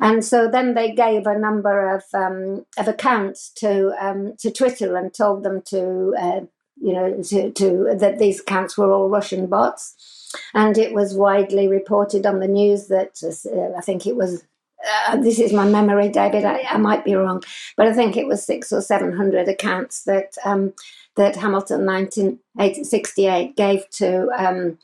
and so then they gave a number of um, of accounts to um, to Twitter and told them to uh, you know to, to that these accounts were all Russian bots. And it was widely reported on the news that uh, I think it was uh, this is my memory, David. I, I, might be wrong, but I think it was six or seven hundred accounts that um, that Hamilton 1968 gave to um,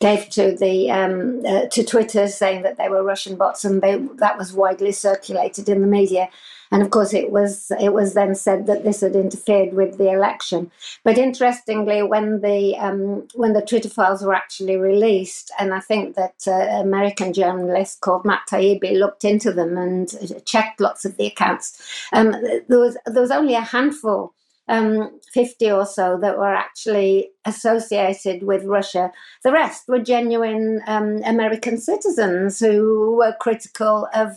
gave to the um, uh, to Twitter, saying that they were Russian bots, and they, that was widely circulated in the media. And of course, it was it was then said that this had interfered with the election. But interestingly, when the um, when the Twitter files were actually released, and I think that uh, American journalist called Matt Taibbi looked into them and checked lots of the accounts, um, there was there was only a handful. Um, 50 or so that were actually associated with Russia. The rest were genuine um, American citizens who were critical of uh,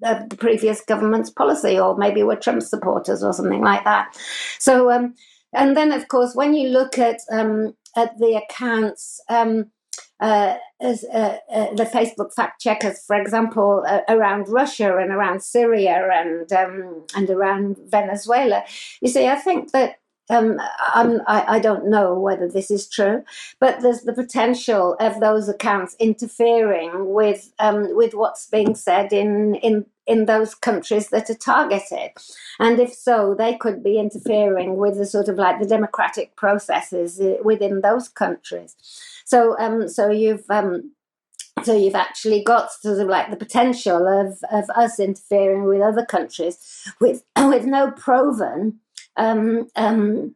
the previous government's policy, or maybe were Trump supporters or something like that. So, um, and then of course, when you look at um, at the accounts. Um, uh, as, uh, uh, the Facebook fact checkers, for example, uh, around Russia and around Syria and um, and around Venezuela. You see, I think that um, I, I don't know whether this is true, but there's the potential of those accounts interfering with um, with what's being said in in in those countries that are targeted, and if so, they could be interfering with the sort of like the democratic processes uh, within those countries. So, um, so you've um, so you've actually got sort of like the potential of, of us interfering with other countries with with no proven um, um,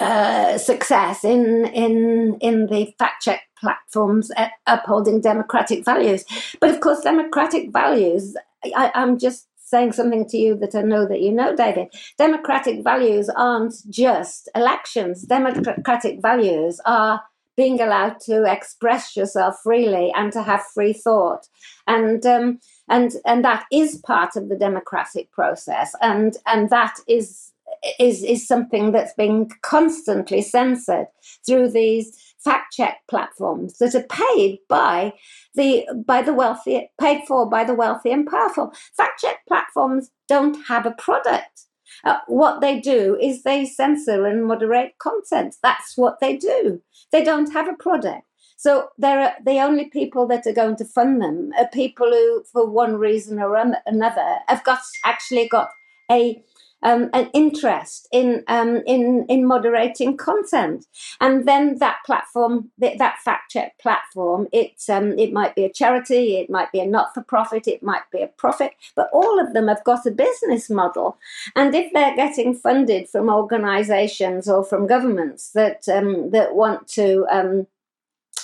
uh, success in in in the fact check platforms upholding democratic values. But of course, democratic values. I, I'm just saying something to you that I know that you know, David. Democratic values aren't just elections. Democratic values are being allowed to express yourself freely and to have free thought, and um, and and that is part of the democratic process, and and that is is is something that's being constantly censored through these fact check platforms that are paid by the by the wealthy paid for by the wealthy and powerful. Fact check platforms don't have a product. Uh, what they do is they censor and moderate content. That's what they do. They don't have a product. So there are the only people that are going to fund them are people who for one reason or another have got actually got a um, an interest in um, in in moderating content, and then that platform, that fact check platform, it um, it might be a charity, it might be a not for profit, it might be a profit, but all of them have got a business model, and if they're getting funded from organisations or from governments that um, that want to um,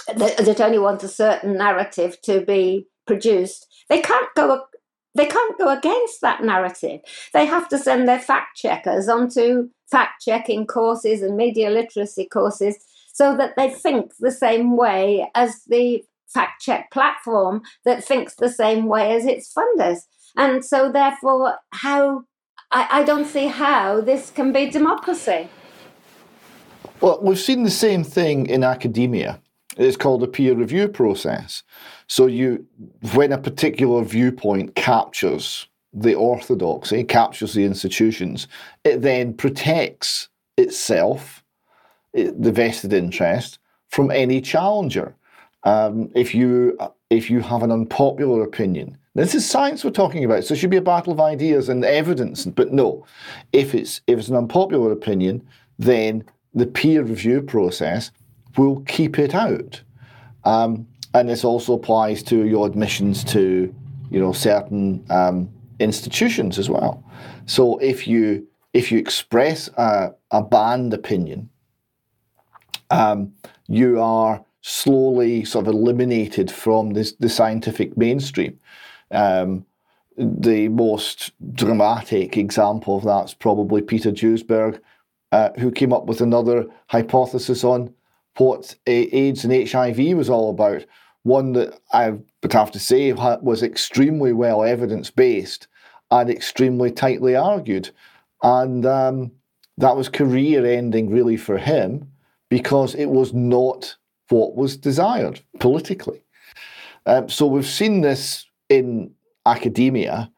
that, that only want a certain narrative to be produced, they can't go they can't go against that narrative. They have to send their fact checkers onto fact checking courses and media literacy courses so that they think the same way as the fact check platform that thinks the same way as its funders. And so, therefore, how I, I don't see how this can be democracy. Well, we've seen the same thing in academia. It's called a peer review process. So you, when a particular viewpoint captures the orthodoxy, captures the institutions, it then protects itself, the vested interest, from any challenger. Um, if you if you have an unpopular opinion, this is science we're talking about, so it should be a battle of ideas and evidence. But no, if it's if it's an unpopular opinion, then the peer review process will keep it out. Um, and this also applies to your admissions to, you know, certain um, institutions as well. So if you if you express a, a banned opinion, um, you are slowly sort of eliminated from this, the scientific mainstream. Um, the most dramatic example of that's probably Peter Duesberg, uh, who came up with another hypothesis on what AIDS and HIV was all about. One that I would have to say was extremely well evidence based and extremely tightly argued. And um, that was career ending, really, for him because it was not what was desired politically. Um, so we've seen this in academia.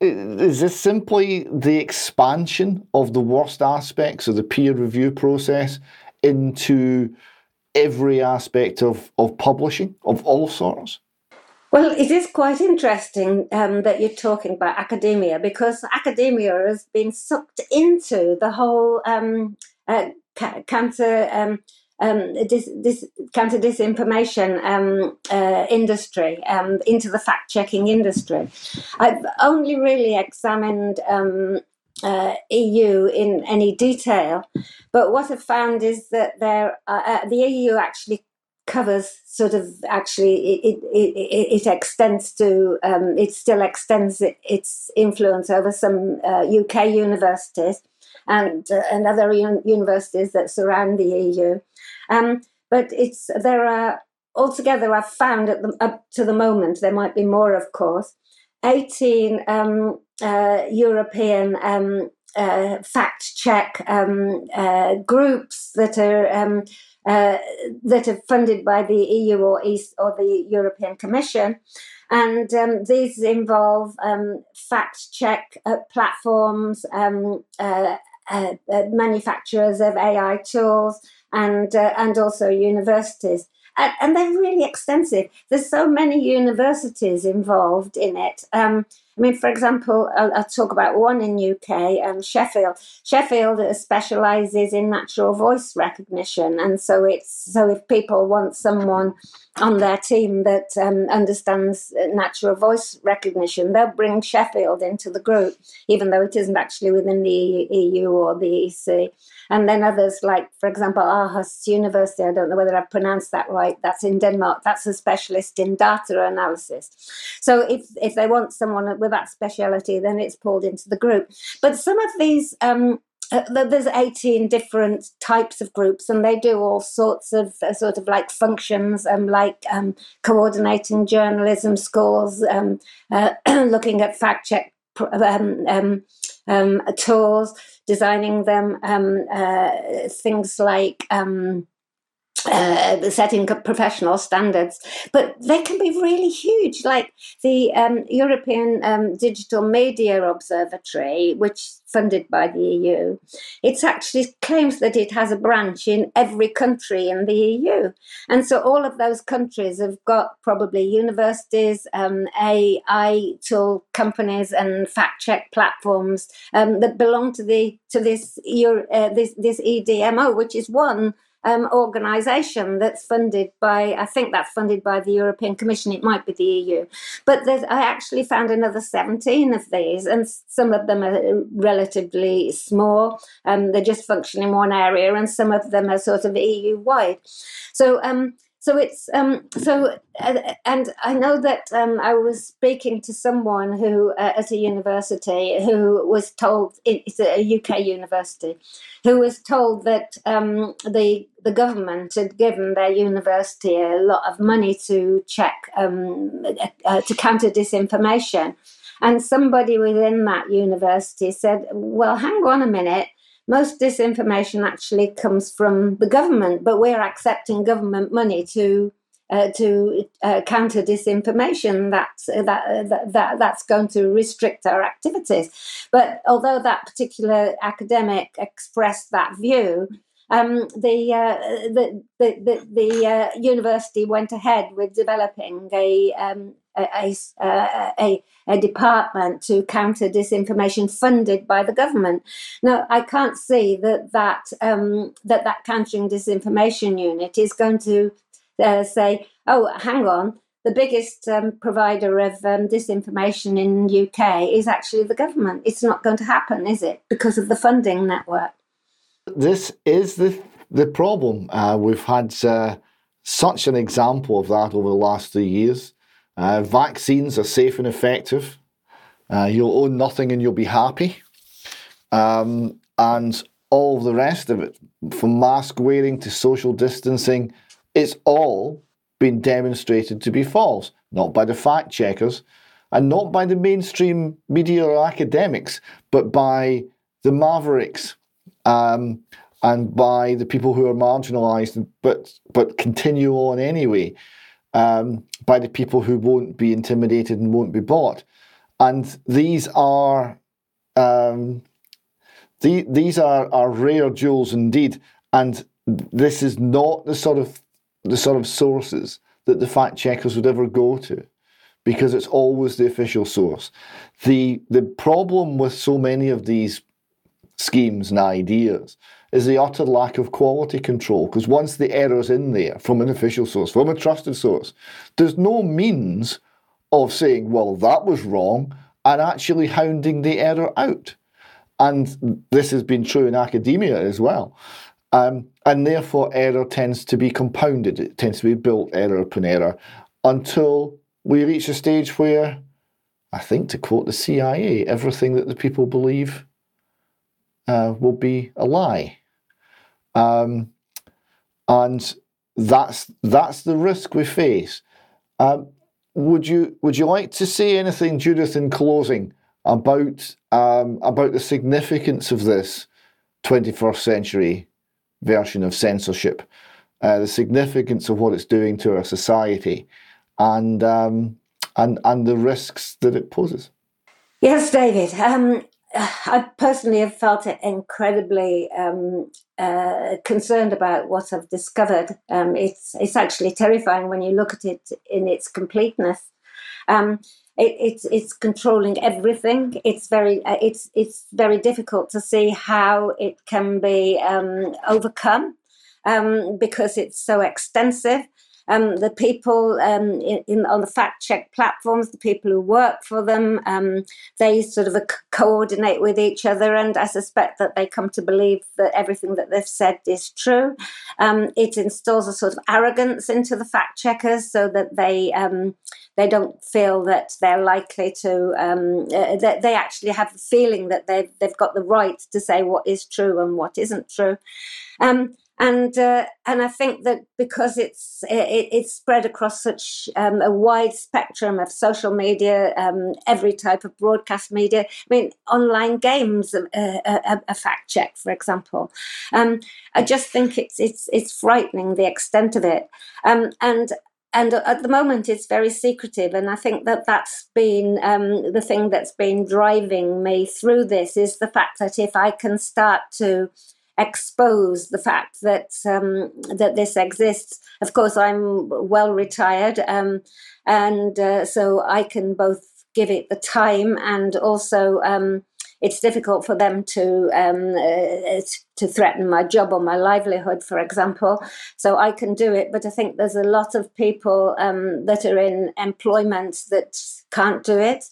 Is this simply the expansion of the worst aspects of the peer review process into every aspect of, of publishing of all sorts? Well, it is quite interesting um, that you're talking about academia because academia has been sucked into the whole um, uh, ca- cancer. Um, um, this, this counter disinformation um, uh, industry um, into the fact checking industry. I've only really examined uh, EU in any detail, but what I've found is that there uh, uh the EU actually covers sort of actually it it, it, extends to um, it still extends its influence over some UK uh, universities and uh, and other un- universities that surround the EU. Um, but it's there are altogether I've found at the, up to the moment there might be more, of course. 18 um, uh, European um, uh, fact check um, uh, groups that are um, uh, that are funded by the EU or East or the European Commission, and um, these involve um, fact check uh, platforms, um, uh, manufacturers of AI tools, and and also universities and, and, they're really extensive. There's so many universities involved in it. Um, I mean, for example, I'll, I'll, talk about one in UK, um, Sheffield. Sheffield specialises in natural voice recognition, and so it's so if people want someone on their team that um, understands natural voice recognition, they'll bring Sheffield into the group, even though it isn't actually within the EU or the EC. And then others, like, for example, Aarhus University, I don't know whether I've pronounced that right, that's in Denmark, that's a specialist in data analysis. So if, if they want someone with that speciality, then it's pulled into the group. But some of these, um, uh, there's 18 different types of groups and they do all sorts of uh, sort of like functions um, like um, coordinating journalism scores um, uh, looking at fact check um, um, um, tools, designing them, um, uh, things like um, uh, setting professional standards, but they can be really huge. Like the um, European um, Digital Media Observatory, which is funded by the EU, it actually claims that it has a branch in every country in the EU, and so all of those countries have got probably universities, um, AI tool companies, and fact check platforms um, that belong to the to this uh, this this EDMO, which is one um, organisation that's funded by, I think that's funded by the European Commission, it might be the EU. But I actually found another 17 of these, and some of them are relatively small. Um, they just function in one area, and some of them are sort of EU wide. So, um, so it's um, so, uh, and I know that um, I was speaking to someone who uh, at a university who was told it's a UK university, who was told that um, the the government had given their university a lot of money to check um, uh, to counter disinformation, and somebody within that university said, "Well, hang on a minute." Most disinformation actually comes from the government, but we're accepting government money to uh, to uh, counter disinformation. That's uh, that, that, that that's going to restrict our activities. But although that particular academic expressed that view, um, the, uh, the, the, the, the uh, university went ahead with developing a, um, a, a, a, department to counter disinformation funded by the government. Now, I can't see that that um, that, that countering disinformation unit is going to uh, say, "Oh, hang on." The biggest um, provider of um, disinformation in UK is actually the government. It's not going to happen, is it? Because of the funding network. This is the the problem. Uh, we've had uh, such an example of that over the last three years. Uh, vaccines are safe and effective. Uh, you'll own nothing and you'll be happy. Um, and all the rest of it, from mask wearing to social distancing, it's all been demonstrated to be false, not by the fact checkers and not by the mainstream media or academics, but by the mavericks um, and by the people who are marginalised but but continue on anyway, um, by the people who won't be intimidated and won't be bought, and these are um, the, these are, are rare jewels indeed, and this is not the sort of the sort of sources that the fact checkers would ever go to because it's always the official source. The the problem with so many of these schemes and ideas is the utter lack of quality control. Because once the error's in there from an official source, from a trusted source, there's no means of saying, well, that was wrong, and actually hounding the error out. And this has been true in academia as well. Um, and therefore, error tends to be compounded. It tends to be built error upon error until we reach a stage where, I think to quote the CIA, everything that the people believe uh, will be a lie. Um, and that's that's the risk we face. Um, would you would you like to say anything, Judith, in closing about um, about the significance of this 21st century version of censorship, uh, the significance of what it's doing to our society, and um, and and the risks that it poses? Yes, David. Um, I personally have felt incredibly um, uh, concerned about what I've discovered. Um, it's it's actually terrifying when you look at it in its completeness. Um, it, it's it's controlling everything. It's very uh, it's it's very difficult to see how it can be um, overcome um, because it's so extensive um, the people um, in, in, on the fact check platforms, the people who work for them, um, they sort of coordinate with each other, and I suspect that they come to believe that everything that they've said is true. Um, it installs a sort of arrogance into the fact checkers so that they um, they don't feel that they're likely to um, uh, that they actually have the feeling that they've they've got the right to say what is true and what isn't true. Um, and uh, and I think that because it's it, it's spread across such um, a wide spectrum of social media, um, every type of broadcast media. I mean, online games, uh, a, a, fact check, for example. Um, I just think it's it's it's frightening the extent of it, um, and and at the moment it's very secretive and i think that that's been um, the thing that's been driving me through this is the fact that if i can start to expose the fact that um, that this exists. Of course, I'm well retired, um, and uh, so I can both give it the time and also. Um, it's difficult for them to um, uh, to threaten my job or my livelihood, for example. So I can do it, but I think there's a lot of people um, that are in employment that can't do it.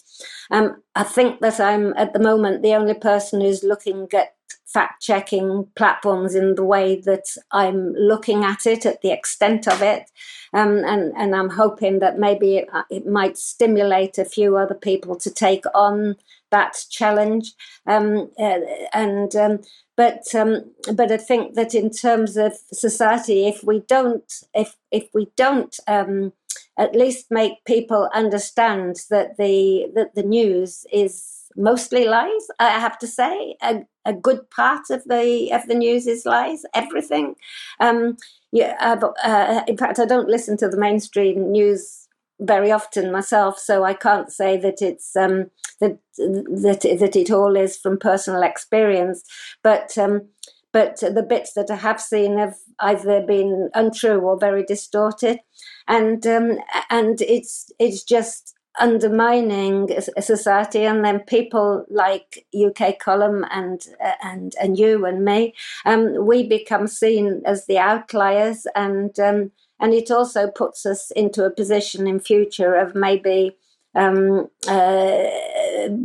Um, I think that I'm at the moment the only person who's looking at fact checking platforms in the way that I'm looking at it, at the extent of it. Um, and, and I'm hoping that maybe it, it, might stimulate a few other people to take on that challenge. Um, uh, and um, but um, but I think that in terms of society, if we don't if if we don't um, at least make people understand that the that the news is mostly lies. I have to say, a, a good part of the of the news is lies. Everything. Um, yeah. Uh, in fact, I don't listen to the mainstream news very often myself, so I can't say that it's um, that that that it all is from personal experience. But um, but the bits that I have seen have either been untrue or very distorted, and um, and it's it's just undermining society, and then people like UK Column and uh, and and you and me, um, we become seen as the outliers, and um, and it also puts us into a position in future of maybe um, uh,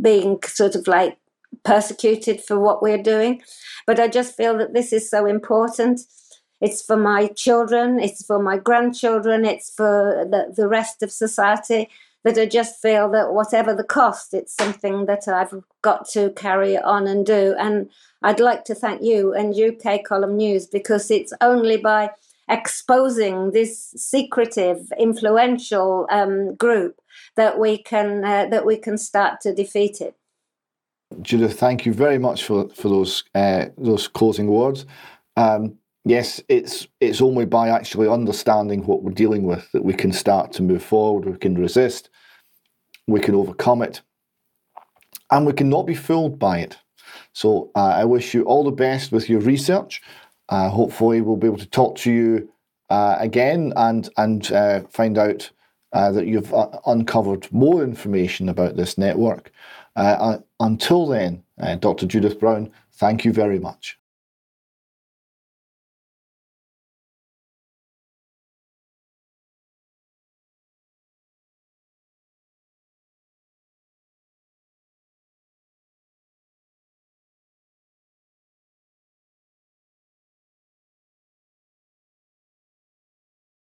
being sort of like persecuted for what we're doing. But I just feel that this is so important. It's for my children, it's for my grandchildren, it's for the, the rest of society that I just feel that whatever the cost, it's something that I've got to carry on and do. And I'd like to thank you and UK Column News because it's only by exposing this secretive, influential um, group that we can uh, that we can start to defeat it. Judith, thank you very much for for those uh, those closing words. Um, yes, it's it's only by actually understanding what we're dealing with that we can start to move forward. We can resist, we can overcome it, and we cannot be fooled by it. So uh, I wish you all the best with your research. Uh, hopefully, we'll be able to talk to you uh, again and and uh, find out uh, that you've uh, uncovered more information about this network. until then, Dr. Judith Brown, thank you very much.